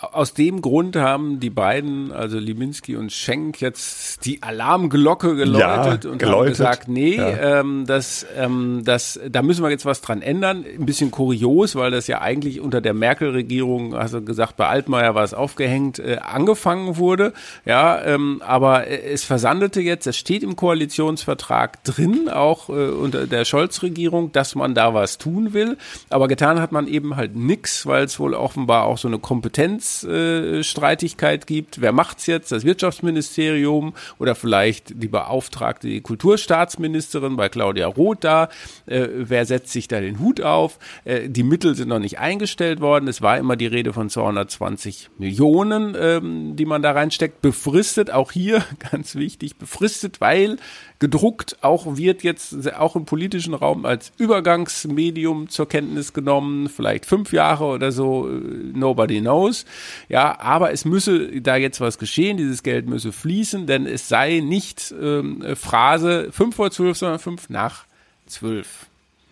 Aus dem Grund haben die beiden, also Liminski und Schenk, jetzt die Alarmglocke geläutet ja, und geläutet. haben gesagt, nee, ja. ähm, das, ähm, das, da müssen wir jetzt was dran ändern. Ein bisschen kurios, weil das ja eigentlich unter der Merkel-Regierung, also gesagt, bei Altmaier war es aufgehängt, äh, angefangen wurde. Ja, ähm, aber es versandete jetzt, es steht im Koalitionsvertrag drin, auch äh, unter der Scholz-Regierung, dass man da was tun will. Aber getan hat man eben halt nix, weil es wohl offenbar auch so eine Kompetenz Kompetenzstreitigkeit gibt. Wer macht's jetzt? Das Wirtschaftsministerium oder vielleicht die beauftragte die Kulturstaatsministerin bei Claudia Roth da? Äh, wer setzt sich da den Hut auf? Äh, die Mittel sind noch nicht eingestellt worden. Es war immer die Rede von 220 Millionen, ähm, die man da reinsteckt. Befristet, auch hier ganz wichtig, befristet, weil gedruckt auch wird jetzt auch im politischen Raum als Übergangsmedium zur Kenntnis genommen, vielleicht fünf Jahre oder so, äh, nobody knows. Ja, aber es müsse da jetzt was geschehen, dieses Geld müsse fließen, denn es sei nicht ähm, Phrase fünf vor zwölf, sondern fünf nach zwölf.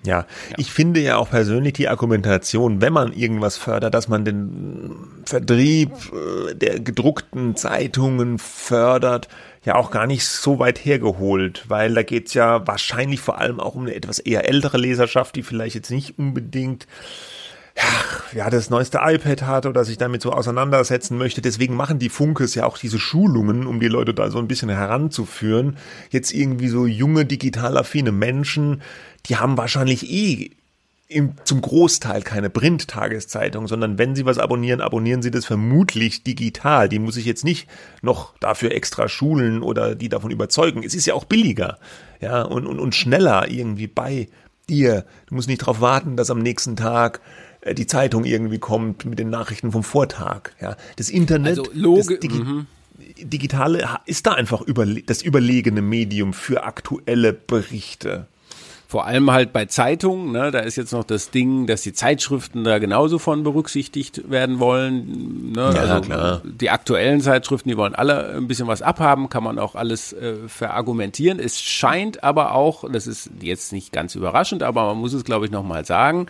Ja, ja, ich finde ja auch persönlich die Argumentation, wenn man irgendwas fördert, dass man den Vertrieb äh, der gedruckten Zeitungen fördert, ja auch gar nicht so weit hergeholt, weil da geht's ja wahrscheinlich vor allem auch um eine etwas eher ältere Leserschaft, die vielleicht jetzt nicht unbedingt ja, ja, das neueste iPad hat oder sich damit so auseinandersetzen möchte. Deswegen machen die Funkes ja auch diese Schulungen, um die Leute da so ein bisschen heranzuführen. Jetzt irgendwie so junge, digital affine Menschen, die haben wahrscheinlich eh im, zum Großteil keine Print-Tageszeitung, sondern wenn Sie was abonnieren, abonnieren Sie das vermutlich digital. Die muss ich jetzt nicht noch dafür extra schulen oder die davon überzeugen. Es ist ja auch billiger, ja, und, und, und schneller irgendwie bei dir. Du musst nicht darauf warten, dass am nächsten Tag äh, die Zeitung irgendwie kommt mit den Nachrichten vom Vortag. Ja, das Internet, also Logi das Digi mhm. Digitale ist da einfach überle das überlegene Medium für aktuelle Berichte. Vor allem halt bei Zeitungen, ne, da ist jetzt noch das Ding, dass die Zeitschriften da genauso von berücksichtigt werden wollen. Ne? Ja, also klar. die aktuellen Zeitschriften, die wollen alle ein bisschen was abhaben, kann man auch alles äh, verargumentieren. Es scheint aber auch, das ist jetzt nicht ganz überraschend, aber man muss es, glaube ich, nochmal sagen,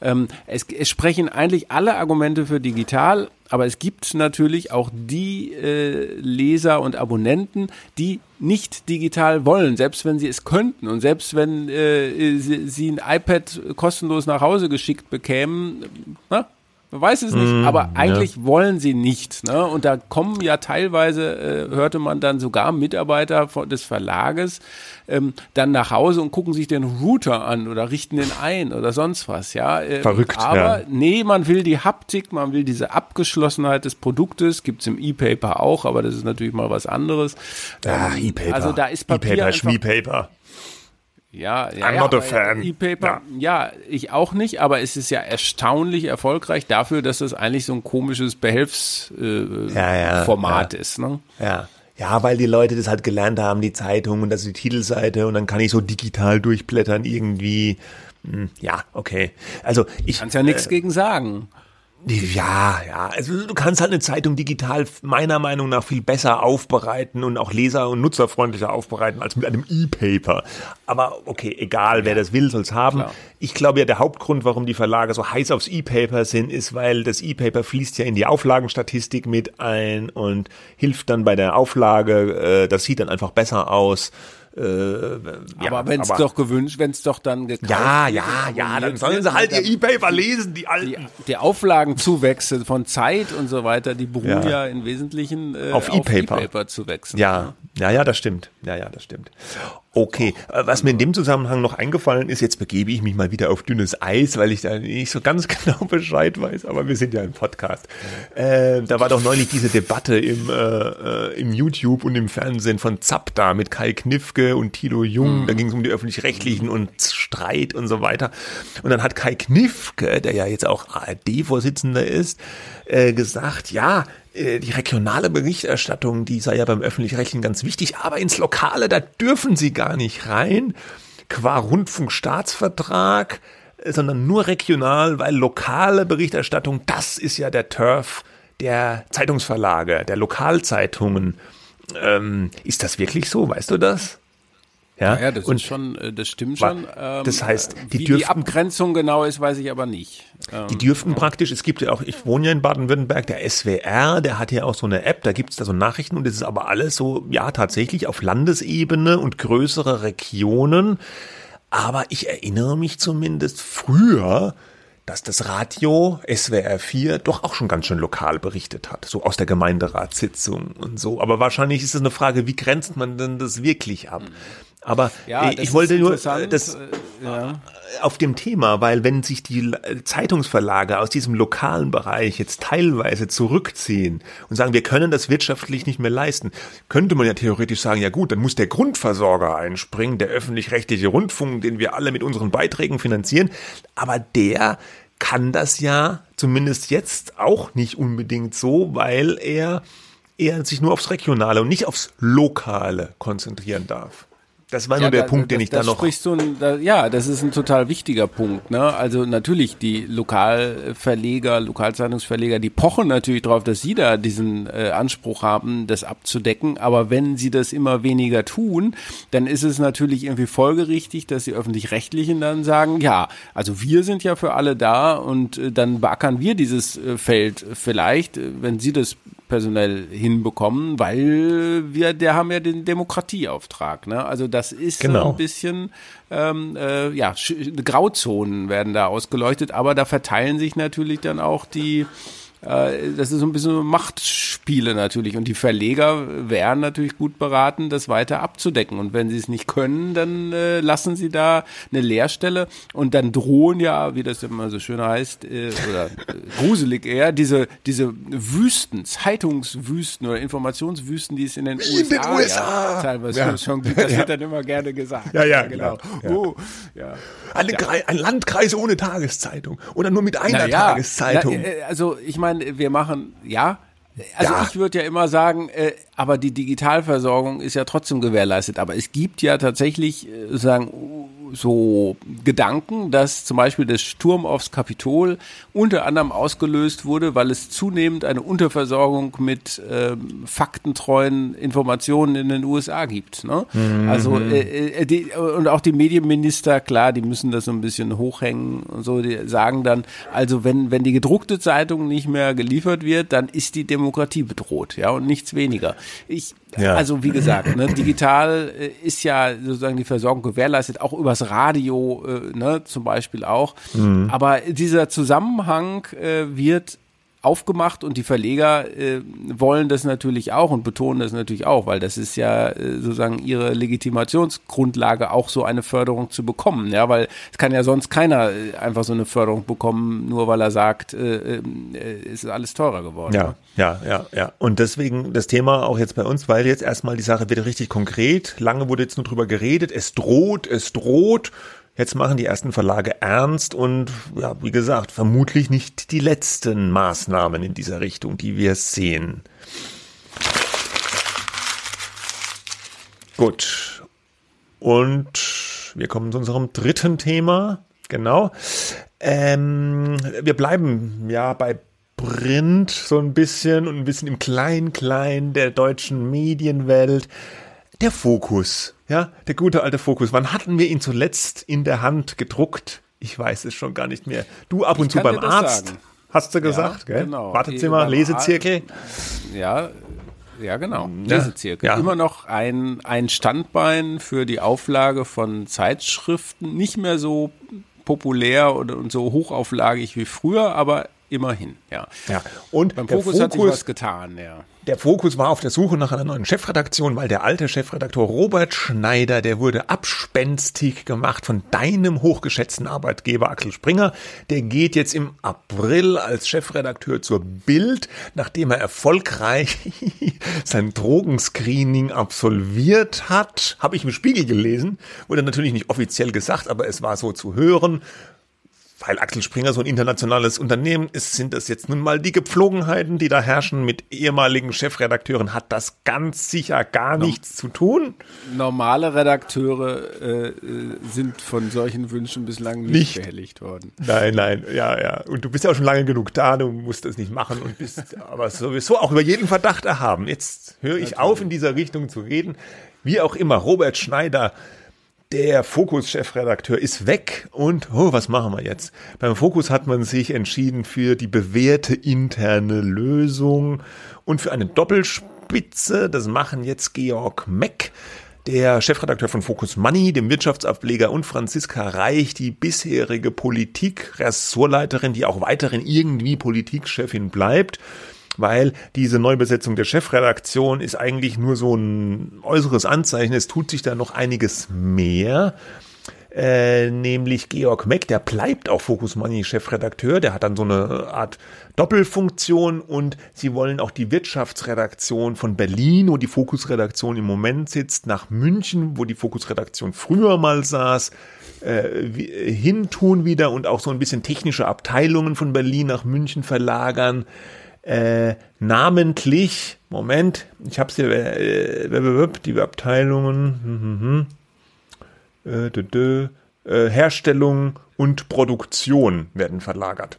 ähm, es, es sprechen eigentlich alle Argumente für digital aber es gibt natürlich auch die äh, Leser und Abonnenten, die nicht digital wollen, selbst wenn sie es könnten. Und selbst wenn äh, sie, sie ein iPad kostenlos nach Hause geschickt bekämen, na, man weiß es nicht, mm, aber eigentlich ja. wollen sie nicht. Ne? Und da kommen ja teilweise, äh, hörte man dann sogar Mitarbeiter des Verlages ähm, dann nach Hause und gucken sich den Router an oder richten den ein oder sonst was. Ja, ähm, Verrückt. Aber ja. nee, man will die Haptik, man will diese Abgeschlossenheit des Produktes. Gibt's im E-Paper auch, aber das ist natürlich mal was anderes. Ja, ähm, E-Paper. Also da ist Papier E-Paper, Schmie-Paper. Ja, ja, I'm ja, not a fan. E-Paper, ja. ja. ich auch nicht, aber es ist ja erstaunlich erfolgreich dafür, dass das eigentlich so ein komisches Behelfsformat äh, ja, ist. Ne? Ja. Ja, weil die Leute das halt gelernt haben, die Zeitung und das ist die Titelseite und dann kann ich so digital durchblättern irgendwie. Hm, ja, okay. Also ich. Kannst ja nichts äh, gegen sagen. Ja, ja. Also du kannst halt eine Zeitung digital meiner Meinung nach viel besser aufbereiten und auch leser- und nutzerfreundlicher aufbereiten als mit einem E-Paper. Aber okay, egal, wer das will, soll's haben. Klar. Ich glaube ja, der Hauptgrund, warum die Verlage so heiß aufs E-Paper sind, ist, weil das E-Paper fließt ja in die Auflagenstatistik mit ein und hilft dann bei der Auflage. Äh, das sieht dann einfach besser aus. Äh, ja, aber wenn es doch gewünscht, wenn es doch dann gekauft Ja, ja, ja, dann sollen sie halt ihr E-Paper lesen, die alten. Die, die Auflagenzuwächse von Zeit und so weiter, die beruhen ja, ja im Wesentlichen äh, auf E-Paper e zu wechseln. Ja, ja, ja, das stimmt. Ja, ja, das stimmt. Okay, äh, was mir in dem Zusammenhang noch eingefallen ist, jetzt begebe ich mich mal wieder auf dünnes Eis, weil ich da nicht so ganz genau Bescheid weiß, aber wir sind ja im Podcast. Äh, da war doch neulich diese Debatte im, äh, äh im YouTube und im Fernsehen von Zapp da mit Kai Knifke und Tilo Jung. Mhm. Da ging es um die öffentlich-rechtlichen und Streit und so weiter. Und dann hat Kai Knifke, der ja jetzt auch ARD-Vorsitzender ist, äh, gesagt, ja, die regionale Berichterstattung, die sei ja beim öffentlich-rechtlichen ganz wichtig, aber ins Lokale, da dürfen sie gar nicht rein, qua Rundfunkstaatsvertrag, äh, sondern nur regional, weil lokale Berichterstattung, das ist ja der Turf der Zeitungsverlage, der Lokalzeitungen. Ähm, ist das wirklich so? Weißt du das? Ja, ja das und ist schon, äh, das stimmt schon. Ähm, das heißt, die, wie dürften, die Abgrenzung genau ist, weiß ich aber nicht. Ähm, die dürften ja. praktisch, es gibt ja auch, ich wohne ja in Baden-Württemberg, der SWR, der hat ja auch so eine App, da gibt's da so Nachrichten und das ist aber alles so, ja, tatsächlich auf Landesebene und größere Regionen. Aber ich erinnere mich zumindest früher, dass das Radio SWR 4 doch auch schon ganz schön lokal berichtet hat, so aus der Gemeinderatssitzung und so. Aber wahrscheinlich ist es eine Frage, wie grenzt man denn das wirklich ab? Aber ja, ich wollte nur äh, das äh, ja. auf dem Thema, weil wenn sich die Zeitungsverlage aus diesem lokalen Bereich jetzt teilweise zurückziehen und sagen, wir können das wirtschaftlich nicht mehr leisten, könnte man ja theoretisch sagen, ja gut, dann muss der Grundversorger einspringen, der öffentlich-rechtliche Rundfunk, den wir alle mit unseren Beiträgen finanzieren, aber der kann das ja zumindest jetzt auch nicht unbedingt so, weil er er sich nur aufs Regionale und nicht aufs Lokale konzentrieren darf. Das war nur der da, Punkt, den das, ich da noch. Sprichst du, da, ja, das ist ein total wichtiger Punkt. Ne? Also natürlich die Lokalverleger, Lokalzeitungsverleger, die pochen natürlich darauf, dass sie da diesen äh, Anspruch haben, das abzudecken. Aber wenn sie das immer weniger tun, dann ist es natürlich irgendwie folgerichtig, dass die öffentlich-rechtlichen dann sagen, ja, also wir sind ja für alle da und äh, dann beackern wir dieses äh, Feld vielleicht, äh, wenn sie das personell hinbekommen, weil wir, der haben ja den Demokratieauftrag. Ne? Also das ist genau. so ein bisschen, ähm, äh, ja, Grauzonen werden da ausgeleuchtet, aber da verteilen sich natürlich dann auch die das ist so ein bisschen Machtspiele natürlich. Und die Verleger wären natürlich gut beraten, das weiter abzudecken. Und wenn sie es nicht können, dann äh, lassen sie da eine Leerstelle und dann drohen ja, wie das immer so schön heißt, äh, oder äh, gruselig eher, diese, diese Wüsten, Zeitungswüsten oder Informationswüsten, die es in den USA, in den USA. Ja, teilweise ja. schon gibt. Das ja. wird dann immer gerne gesagt. Ja, ja, genau. Oh, ein Landkreis ohne Tageszeitung oder nur mit einer Tageszeitung. Äh, also ich meine, wir machen, ja, also ja. ich würde ja immer sagen, äh, aber die Digitalversorgung ist ja trotzdem gewährleistet. Aber es gibt ja tatsächlich äh, sagen so Gedanken, dass zum Beispiel der Sturm aufs Kapitol unter anderem ausgelöst wurde, weil es zunehmend eine Unterversorgung mit ähm, faktentreuen Informationen in den USA gibt. Ne? Mhm. Also äh, äh, die, und auch die Medienminister, klar, die müssen das so ein bisschen hochhängen und so, die sagen dann, also wenn wenn die gedruckte Zeitung nicht mehr geliefert wird, dann ist die Demokratie bedroht, ja und nichts weniger. Ich ja. Also wie gesagt, ne, digital äh, ist ja sozusagen die Versorgung gewährleistet, auch übers Radio äh, ne, zum Beispiel auch. Mhm. Aber dieser Zusammenhang äh, wird aufgemacht und die Verleger äh, wollen das natürlich auch und betonen das natürlich auch, weil das ist ja äh, sozusagen ihre Legitimationsgrundlage, auch so eine Förderung zu bekommen. Ja, weil es kann ja sonst keiner äh, einfach so eine Förderung bekommen, nur weil er sagt, äh, äh, ist alles teurer geworden. Ja, ja, ja, ja. Und deswegen das Thema auch jetzt bei uns, weil jetzt erstmal die Sache wird richtig konkret. Lange wurde jetzt nur drüber geredet. Es droht, es droht. Jetzt machen die ersten Verlage ernst und ja, wie gesagt, vermutlich nicht die letzten Maßnahmen in dieser Richtung, die wir sehen. Gut. Und wir kommen zu unserem dritten Thema. Genau. Ähm, wir bleiben ja bei Print so ein bisschen und ein bisschen im Klein-Klein der deutschen Medienwelt. Der Fokus, ja, der gute alte Fokus. Wann hatten wir ihn zuletzt in der Hand gedruckt? Ich weiß es schon gar nicht mehr. Du ab und ich zu beim Arzt, sagen. hast du gesagt, ja, gell? Genau. Wartezimmer, Lesezirkel. Ja, ja, genau. Lesezirkel. Ja. Immer noch ein, ein Standbein für die Auflage von Zeitschriften. Nicht mehr so populär und, und so hochauflagig wie früher, aber immerhin, ja. Ja. Und beim Fokus, Fokus hat sich was getan, ja. Der Fokus war auf der Suche nach einer neuen Chefredaktion, weil der alte Chefredaktor Robert Schneider, der wurde abspenstig gemacht von deinem hochgeschätzten Arbeitgeber Axel Springer. Der geht jetzt im April als Chefredakteur zur Bild, nachdem er erfolgreich sein Drogenscreening absolviert hat. Habe ich im Spiegel gelesen, wurde natürlich nicht offiziell gesagt, aber es war so zu hören weil Axel Springer so ein internationales Unternehmen ist, sind das jetzt nun mal die Gepflogenheiten, die da herrschen. Mit ehemaligen Chefredakteuren hat das ganz sicher gar no. nichts zu tun. Normale Redakteure äh, sind von solchen Wünschen bislang nicht, nicht behelligt worden. Nein, nein, ja, ja. Und du bist ja auch schon lange genug da, du musst das nicht machen und bist aber sowieso auch über jeden Verdacht erhaben. Jetzt höre ich Natürlich. auf, in dieser Richtung zu reden. Wie auch immer, Robert Schneider der Fokus-Chefredakteur ist weg und oh, was machen wir jetzt? Beim Fokus hat man sich entschieden für die bewährte interne Lösung und für eine Doppelspitze. Das machen jetzt Georg Meck, der Chefredakteur von Focus Money, dem Wirtschaftsableger und Franziska Reich, die bisherige Politik-Ressortleiterin, die auch weiterhin irgendwie Politikchefin bleibt weil diese Neubesetzung der Chefredaktion ist eigentlich nur so ein äußeres Anzeichen. Es tut sich da noch einiges mehr. Äh, nämlich Georg Meck, der bleibt auch Focus Money Chefredakteur, der hat dann so eine Art Doppelfunktion und sie wollen auch die Wirtschaftsredaktion von Berlin, wo die Fokusredaktion im Moment sitzt, nach München, wo die Fokusredaktion früher mal saß, äh, hintun wieder und auch so ein bisschen technische Abteilungen von Berlin nach München verlagern äh, namentlich, Moment, ich habe es hier, äh, die Abteilungen, hm, hm, hm, äh, Herstellung und Produktion werden verlagert.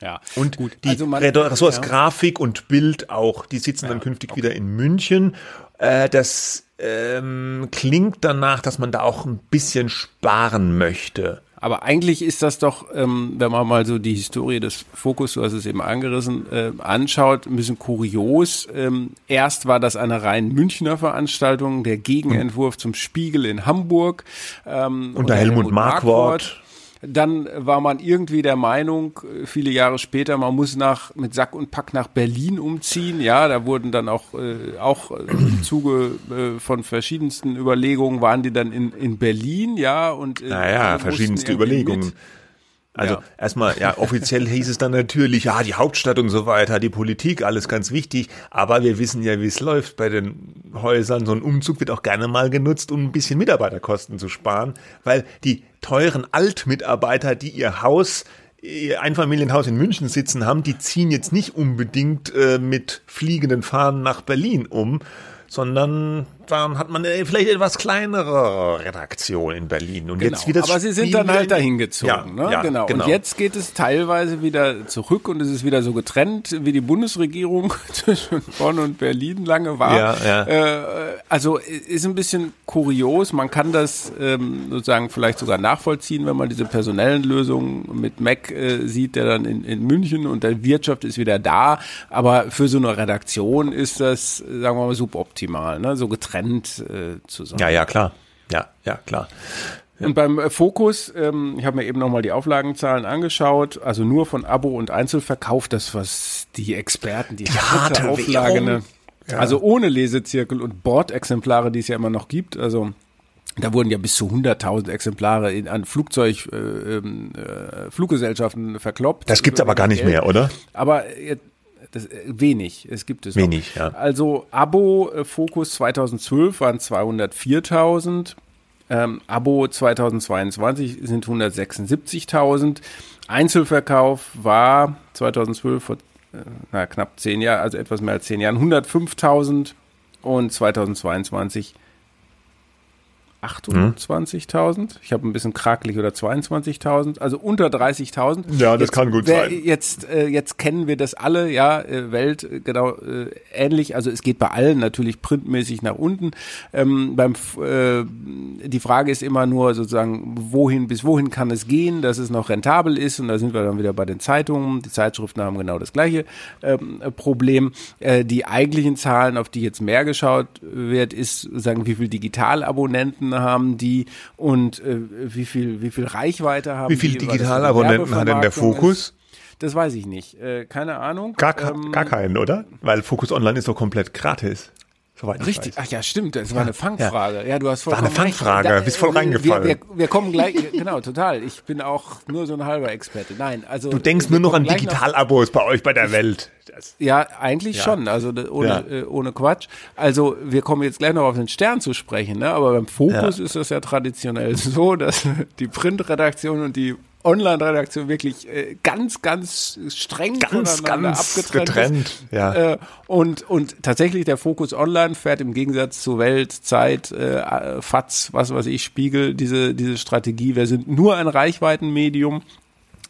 Ja, und gut. Die also man, Ressorts ja. Grafik und Bild auch, die sitzen ja, dann künftig okay. wieder in München. Äh, das ähm, klingt danach, dass man da auch ein bisschen sparen möchte. Aber eigentlich ist das doch, ähm, wenn man mal so die Historie des Fokus, du hast es eben angerissen, äh, anschaut, ein bisschen kurios. Ähm, erst war das eine rein Münchner Veranstaltung, der Gegenentwurf zum Spiegel in Hamburg. Ähm, unter Helmut, Helmut Markwort. Markwort dann war man irgendwie der Meinung, viele Jahre später, man muss nach, mit Sack und Pack nach Berlin umziehen. Ja, da wurden dann auch, äh, auch im Zuge äh, von verschiedensten Überlegungen waren die dann in, in Berlin, ja, und, äh, naja, verschiedenste Überlegungen. Mit. Also ja. erstmal, ja, offiziell hieß es dann natürlich, ja, die Hauptstadt und so weiter, die Politik, alles ganz wichtig. Aber wir wissen ja, wie es läuft bei den Häusern. So ein Umzug wird auch gerne mal genutzt, um ein bisschen Mitarbeiterkosten zu sparen, weil die teuren Altmitarbeiter, die ihr Haus ihr Einfamilienhaus in München sitzen haben, die ziehen jetzt nicht unbedingt äh, mit fliegenden Fahnen nach Berlin um, sondern dann hat man vielleicht etwas kleinere Redaktion in Berlin. Und genau, jetzt wieder aber sie sind dann halt dahin gezogen. Ja, ne? ja, genau. genau. Und jetzt geht es teilweise wieder zurück und es ist wieder so getrennt, wie die Bundesregierung zwischen Bonn und Berlin lange war. Ja, ja. Äh, also ist ein bisschen kurios. Man kann das ähm, sozusagen vielleicht sogar nachvollziehen, wenn man diese personellen Lösungen mit Mac äh, sieht, der dann in, in München und der Wirtschaft ist wieder da. Aber für so eine Redaktion ist das, sagen wir mal, suboptimal, ne? so getrennt getrennt äh, zusammen. Ja, ja, klar. Ja, ja, klar. Ja. Und beim äh, Fokus, ähm, ich habe mir eben nochmal die Auflagenzahlen angeschaut, also nur von Abo und Einzelverkauf, das was die Experten, die, die harte Auflage, ne, ja. also ohne Lesezirkel und Bordexemplare, die es ja immer noch gibt, also da wurden ja bis zu 100.000 Exemplare in, an Flugzeug, äh, ähm, äh, Fluggesellschaften verkloppt. Das gibt's aber gar nicht mehr, oder? Aber das, äh, wenig, es gibt es. Wenig, noch. ja. Also Abo äh, Fokus 2012 waren 204.000. Ähm, Abo 2022 sind 176.000. Einzelverkauf war 2012 vor äh, na, knapp zehn Jahren, also etwas mehr als zehn Jahren, 105.000 und 2022 28.000. Ich habe ein bisschen krakelig oder 22.000, also unter 30.000. Ja, das jetzt, kann gut wer, sein. Jetzt, äh, jetzt kennen wir das alle, ja, äh, Welt äh, genau äh, ähnlich. Also es geht bei allen natürlich printmäßig nach unten. Ähm, beim äh, die Frage ist immer nur sozusagen, wohin bis wohin kann es gehen, dass es noch rentabel ist. Und da sind wir dann wieder bei den Zeitungen. Die Zeitschriften haben genau das gleiche ähm, Problem. Äh, die eigentlichen Zahlen, auf die jetzt mehr geschaut wird, ist sagen, wie viel Digitalabonnenten Abonnenten haben die und äh, wie viel wie viel Reichweite haben Wie viele Digitalabonnenten hat denn der Fokus? Ist. Das weiß ich nicht. Äh, keine Ahnung. Gar, ähm, gar keinen, oder? Weil Fokus Online ist doch komplett gratis. Soweit Richtig, ach ja, stimmt, das war eine Fangfrage. Ja, ja du hast vollkommen War eine Fangfrage, recht. bist voll reingefallen. Wir, wir, wir, kommen gleich, genau, total. Ich bin auch nur so ein halber Experte. Nein, also. Du denkst nur noch an Digitalabos bei euch bei der Welt. Das, ja, eigentlich ja. schon, also ohne, ja. äh, ohne Quatsch. Also wir kommen jetzt gleich noch auf den Stern zu sprechen, ne? aber beim Fokus ist das ja traditionell so, dass die Printredaktion und die Online-Redaktion wirklich äh, ganz, ganz streng ganz, ganz abgetrennt getrennt. Ja. Äh, und, und tatsächlich der Fokus Online fährt im Gegensatz zu Welt, Zeit, äh, FATS, was weiß ich, Spiegel, diese, diese Strategie. Wir sind nur ein Reichweitenmedium.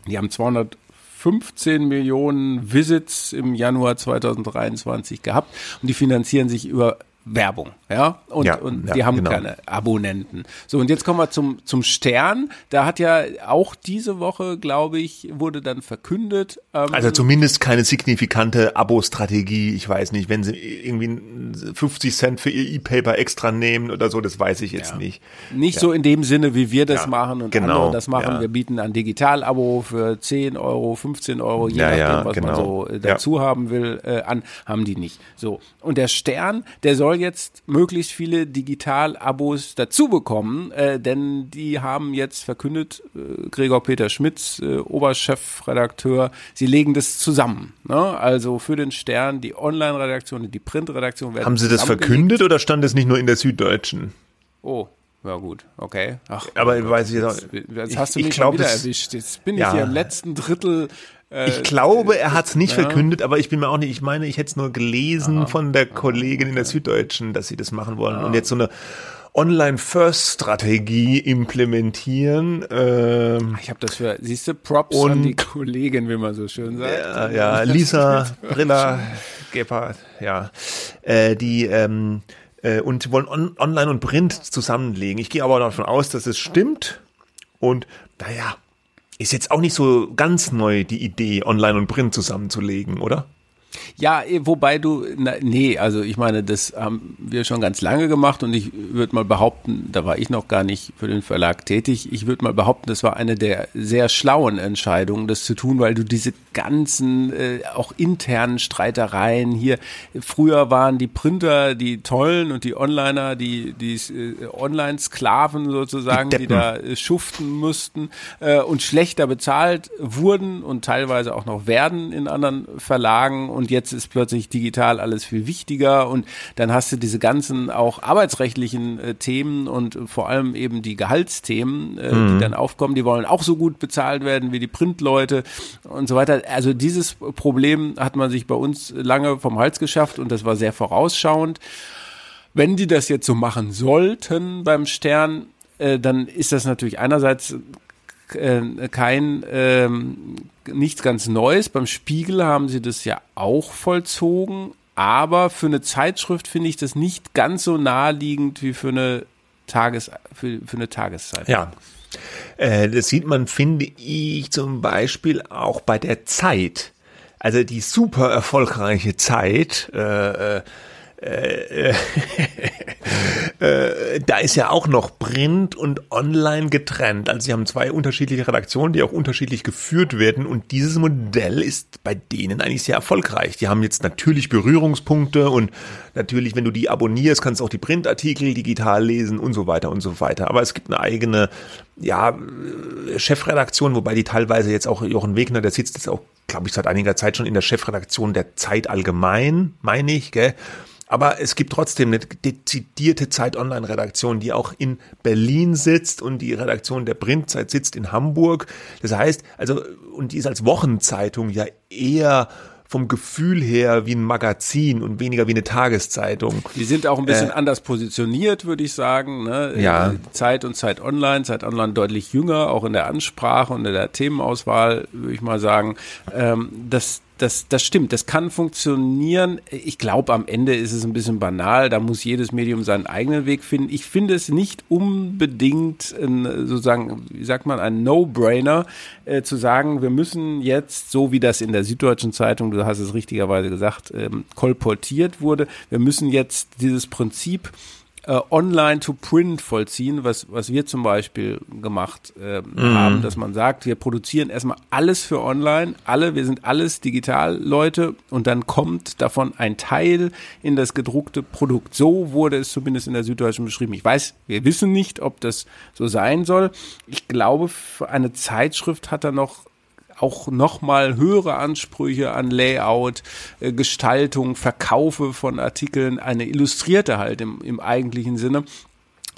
Die haben 215 Millionen Visits im Januar 2023 gehabt und die finanzieren sich über Werbung, ja, und, ja, und ja, die haben genau. keine Abonnenten. So, und jetzt kommen wir zum, zum Stern. Da hat ja auch diese Woche, glaube ich, wurde dann verkündet. Ähm, also zumindest keine signifikante Abo-Strategie. Ich weiß nicht, wenn sie irgendwie 50 Cent für ihr E-Paper extra nehmen oder so, das weiß ich jetzt ja. nicht. Nicht so in dem Sinne, wie wir das machen und genau, andere das machen. Wir bieten ein Digital-Abo für 10 Euro, 15 Euro, je nachdem, was genau. man so äh, dazu haben will, äh, an, haben die nicht. So. Und der Stern, der soll jetzt möglichst viele Digital-Abos dazu bekommen, äh, denn die haben jetzt verkündet, äh, Gregor Peter Schmitz, äh, Oberchefredakteur, sie legen das zusammen. Ne? Also für den Stern, die Online-Redaktion und die Print-Redaktion werden Haben sie das verkündet oder stand es nicht nur in der Süddeutschen? Oh, ja gut, okay. Ach, aber oh weiß ich jetzt, jetzt hast du mich ich glaub, wieder erwischt. Jetzt bin ich ja. hier im letzten Drittel ich glaube, er hat es nicht ja. verkündet, aber ich bin mir auch nicht, ich meine, ich hätte es nur gelesen Aha. von der Kollegin in der Süddeutschen, dass sie das machen wollen Aha. und jetzt so eine Online-First-Strategie implementieren. Ähm, ich habe das für, siehst du, Props und, an die Kollegin, wie man so schön sagt. Ja, ja Lisa Brilla Gebhardt, ja. Äh, die ähm, äh, und wollen on, online und Print zusammenlegen. Ich gehe aber davon aus, dass es stimmt Und naja, ist jetzt auch nicht so ganz neu, die Idee, Online und Print zusammenzulegen, oder? Ja, eh, wobei du, na, nee, also ich meine, das haben wir schon ganz lange gemacht und ich würde mal behaupten, da war ich noch gar nicht für den Verlag tätig, ich würde mal behaupten, das war eine der sehr schlauen Entscheidungen, das zu tun, weil du diese ganzen, äh, auch internen Streitereien hier, früher waren die Printer die tollen und die Onliner die, die äh, Online-Sklaven sozusagen, die, die da äh, schuften mussten äh, und schlechter bezahlt wurden und teilweise auch noch werden in anderen Verlagen und jetzt ist plötzlich digital alles viel wichtiger und dann hast du diese ganzen auch arbeitsrechtlichen äh, Themen und vor allem eben die Gehaltsthemen, äh, mhm. die dann aufkommen, die wollen auch so gut bezahlt werden wie die Printleute und so weiter. Also dieses Problem hat man sich bei uns lange vom Hals geschafft und das war sehr vorausschauend. Wenn die das jetzt so machen sollten beim Stern, äh, dann ist das natürlich einerseits äh, kein ähm, nichts ganz Neues. Beim Spiegel haben sie das ja auch vollzogen, aber für eine Zeitschrift finde ich das nicht ganz so naheliegend wie für eine Tages für, für eine Tageszeit. Ja. Äh, das sieht man, finde ich, zum Beispiel auch bei der Zeit. Also die super erfolgreiche Zeit äh, äh äh, äh, da ist ja auch noch Print und Online getrennt. Also sie haben zwei unterschiedliche Redaktionen, die auch unterschiedlich geführt werden und dieses Modell ist bei denen eigentlich sehr erfolgreich. Die haben jetzt natürlich Berührungspunkte und natürlich, wenn du die abonnierst, kannst du auch die Printartikel digital lesen und so weiter und so weiter. Aber es gibt eine eigene ja, Chefredaktion, wobei die teilweise jetzt auch Jochen Wegner, der sitzt jetzt auch, glaube ich, seit einiger Zeit schon in der Chefredaktion der Zeit allgemein, meine ich, gell? Aber es gibt trotzdem eine dezidierte Zeit-Online-Redaktion, die auch in Berlin sitzt und die Redaktion der Printzeit sitzt in Hamburg. Das heißt, also, und die ist als Wochenzeitung ja eher vom Gefühl her wie ein Magazin und weniger wie eine Tageszeitung. Die sind auch ein bisschen äh, anders positioniert, würde ich sagen. Ne? Ja. Zeit und Zeit Online, Zeit Online deutlich jünger, auch in der Ansprache und in der Themenauswahl, würde ich mal sagen. Ähm, das, das, das stimmt, das kann funktionieren. Ich glaube, am Ende ist es ein bisschen banal. Da muss jedes Medium seinen eigenen Weg finden. Ich finde es nicht unbedingt ein, sozusagen, wie sagt man, ein No-Brainer, äh, zu sagen, wir müssen jetzt, so wie das in der Süddeutschen Zeitung, du hast es richtigerweise gesagt, ähm, kolportiert wurde, wir müssen jetzt dieses Prinzip äh, online to print vollziehen, was, was wir zum Beispiel gemacht äh, mhm. haben, dass man sagt, wir produzieren erstmal alles für online, alle, wir sind alles Digitalleute und dann kommt davon ein Teil in das gedruckte Produkt. So wurde es zumindest in der Süddeutschen beschrieben. Ich weiß, wir wissen nicht, ob das so sein soll. Ich glaube, für eine Zeitschrift hat er noch auch nochmal höhere Ansprüche an Layout, äh, Gestaltung, Verkaufe von Artikeln, eine illustrierte halt im, im eigentlichen Sinne.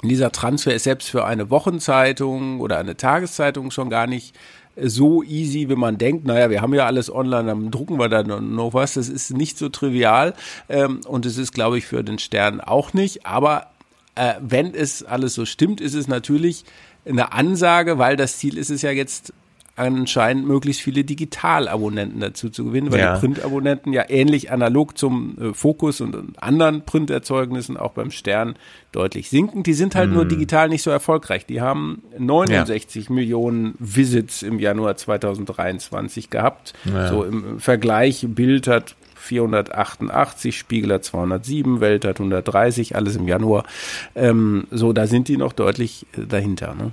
Dieser Transfer ist selbst für eine Wochenzeitung oder eine Tageszeitung schon gar nicht so easy, wie man denkt. Naja, wir haben ja alles online, dann drucken wir da noch was. Das ist nicht so trivial ähm, und es ist, glaube ich, für den Stern auch nicht. Aber äh, wenn es alles so stimmt, ist es natürlich eine Ansage, weil das Ziel ist es ja jetzt anscheinend möglichst viele Digitalabonnenten dazu zu gewinnen, weil ja. die Printabonnenten ja ähnlich analog zum äh, Fokus und anderen Printerzeugnissen auch beim Stern deutlich sinken. Die sind halt mm. nur digital nicht so erfolgreich. Die haben 69 ja. Millionen Visits im Januar 2023 gehabt. Ja. So im Vergleich Bild hat 488, Spiegel hat 207, Welt hat 130, alles im Januar. Ähm, so, da sind die noch deutlich äh, dahinter. Ne?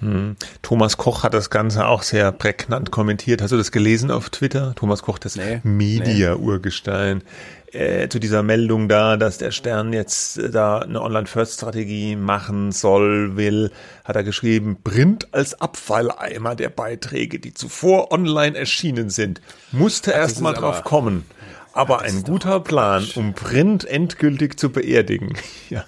Hm. Thomas Koch hat das Ganze auch sehr prägnant kommentiert. Hast du das gelesen auf Twitter? Thomas Koch, das nee, Media-Urgestein. Äh, zu dieser Meldung da, dass der Stern jetzt äh, da eine Online-First-Strategie machen soll, will, hat er geschrieben, Print als Abfalleimer der Beiträge, die zuvor online erschienen sind. Musste erst mal drauf kommen. Aber ein guter Plan, um Print endgültig zu beerdigen. ja.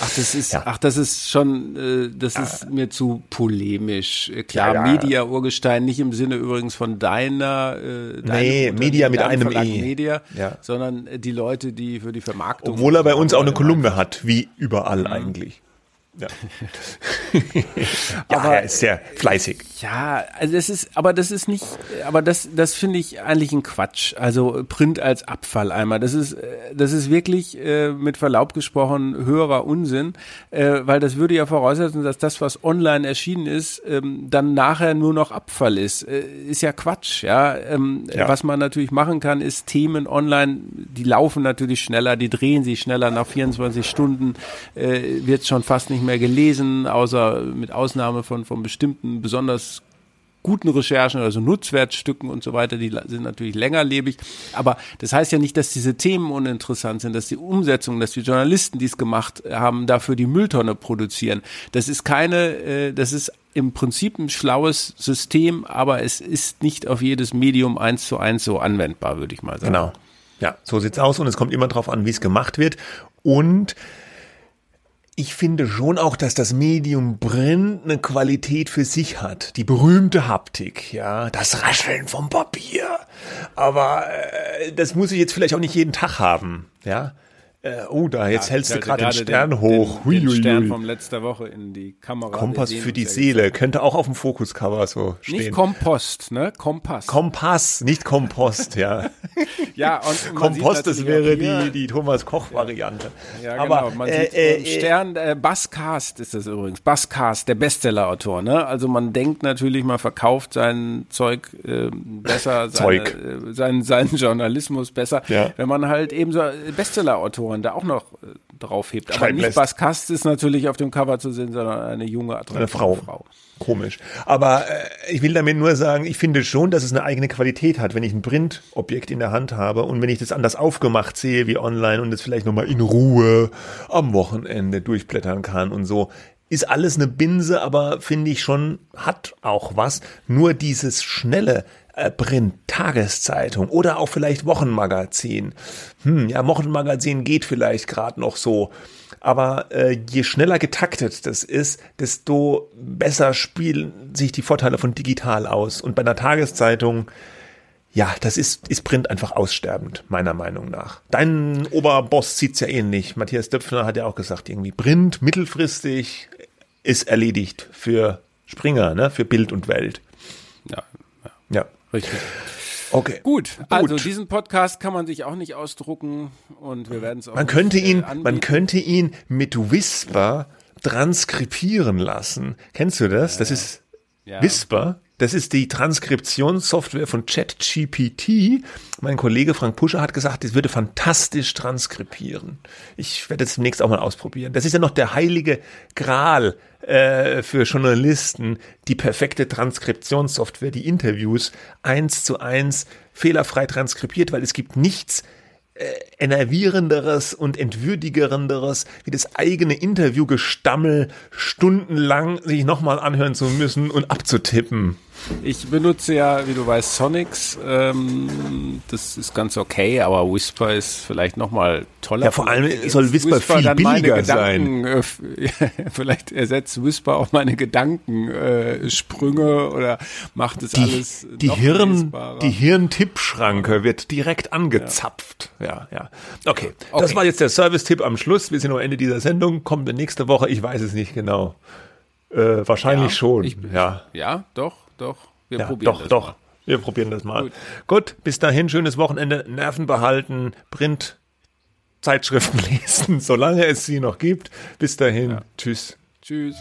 Ach, das ist, ja. ach, das ist schon, äh, das ist mir zu polemisch. Äh, klar, ja, ja. Media Urgestein, nicht im Sinne übrigens von deiner, äh, nee, Media mit einem Verlag E. Media, ja. sondern die Leute, die für die Vermarktung. Obwohl er bei uns auch eine Kolumne hat, wie überall mhm. eigentlich. Ja. ja, aber, er ist sehr fleißig. Ja, also das ist, aber das ist nicht, aber das, das finde ich eigentlich ein Quatsch. Also Print als Abfalleimer. Das ist, das ist wirklich äh, mit Verlaub gesprochen höherer Unsinn, äh, weil das würde ja voraussetzen, dass das, was online erschienen ist, ähm, dann nachher nur noch Abfall ist. Äh, ist ja Quatsch, ja? Ähm, ja. Was man natürlich machen kann, ist Themen online, die laufen natürlich schneller, die drehen sich schneller. Nach 24 Stunden äh, wird schon fast nicht mehr gelesen, außer mit Ausnahme von, von bestimmten besonders guten Recherchen, also Nutzwertstücken und so weiter, die sind natürlich längerlebig. Aber das heißt ja nicht, dass diese Themen uninteressant sind, dass die Umsetzung, dass die Journalisten, die es gemacht haben, dafür die Mülltonne produzieren. Das ist keine, äh, das ist im Prinzip ein schlaues System, aber es ist nicht auf jedes Medium eins zu eins so anwendbar, würde ich mal sagen. Genau. Ja, so sieht's aus und es kommt immer darauf an, wie es gemacht wird. Und ich finde schon auch, dass das Medium Print eine Qualität für sich hat. Die berühmte Haptik, ja, das Rascheln vom Papier. Aber äh, das muss ich jetzt vielleicht auch nicht jeden Tag haben, ja. Äh, oh, da, jetzt ja, hältst du gerade den Stern den, hoch. Den, den Stern vom letzter Woche in die Kamera. Kompass für die Seele. Könnte auch auf dem Fokuscover so stehen. Nicht Kompost, ne? Kompass. Kompass, nicht Kompost, ja. ja, und Kompost, das wäre die, die Thomas Koch-Variante. Ja, genau. Aber, man äh, sieht äh, Stern, äh, Basscast ist das übrigens. Basscast, der Bestseller-Autor, ne? Also man denkt natürlich, man verkauft sein Zeug äh, besser, seine, Zeug. Äh, seinen, seinen Journalismus besser, ja. wenn man halt eben so Bestseller-Autor man da auch noch äh, drauf hebt. Aber nicht Bas Kast ist natürlich auf dem Cover zu sehen, sondern eine junge, attraktive eine Frau. Frau. Komisch. Aber äh, ich will damit nur sagen, ich finde schon, dass es eine eigene Qualität hat, wenn ich ein Printobjekt in der Hand habe und wenn ich das anders aufgemacht sehe wie online und das vielleicht nochmal in Ruhe am Wochenende durchblättern kann und so. Ist alles eine Binse, aber finde ich schon, hat auch was. Nur dieses schnelle, äh, Print, Tageszeitung oder auch vielleicht Wochenmagazin. Hm, ja, Wochenmagazin geht vielleicht gerade noch so. Aber äh, je schneller getaktet das ist, desto besser spielen sich die Vorteile von digital aus. Und bei einer Tageszeitung, ja, das ist, ist Print einfach aussterbend, meiner Meinung nach. Dein Oberboss sieht's ja ähnlich. Matthias Döpfner hat ja auch gesagt, irgendwie Print mittelfristig ist erledigt für Springer, ne, für Bild und Welt. Ja, ja. ja. Richtig. Okay. Gut, also Gut. diesen Podcast kann man sich auch nicht ausdrucken und wir werden es auch Man könnte nicht, ihn, äh, man könnte ihn mit Whisper transkribieren lassen. Kennst du das? Das ist ja. Whisper. Das ist die Transkriptionssoftware von ChatGPT. Mein Kollege Frank Puscher hat gesagt, das würde fantastisch transkribieren. Ich werde das demnächst auch mal ausprobieren. Das ist ja noch der heilige Gral äh, für Journalisten, die perfekte Transkriptionssoftware, die Interviews eins zu eins fehlerfrei transkribiert, weil es gibt nichts äh, enervierenderes und entwürdigerenderes, wie das eigene Interviewgestammel stundenlang sich nochmal anhören zu müssen und abzutippen. Ich benutze ja, wie du weißt, Sonics. Ähm, das ist ganz okay, aber Whisper ist vielleicht nochmal toller. Ja, vor allem soll Whisper, Whisper viel billiger sein. Äh, vielleicht ersetzt Whisper auch meine Gedankensprünge äh, oder macht es die, alles die Hirn, Die Hirntippschranke wird direkt angezapft. Ja, ja. ja. Okay. okay. das war jetzt der Service-Tipp am Schluss. Wir sind am Ende dieser Sendung. Kommt nächste Woche. Ich weiß es nicht genau. Äh, wahrscheinlich ja, schon. Ich, ja. ja, doch doch. Wir ja, probieren doch, das doch. Mal. Wir probieren das mal. Gut. Gut, bis dahin, schönes Wochenende, Nerven behalten, Print, Zeitschriften lesen, solange es sie noch gibt. Bis dahin, ja. tschüss. Tschüss.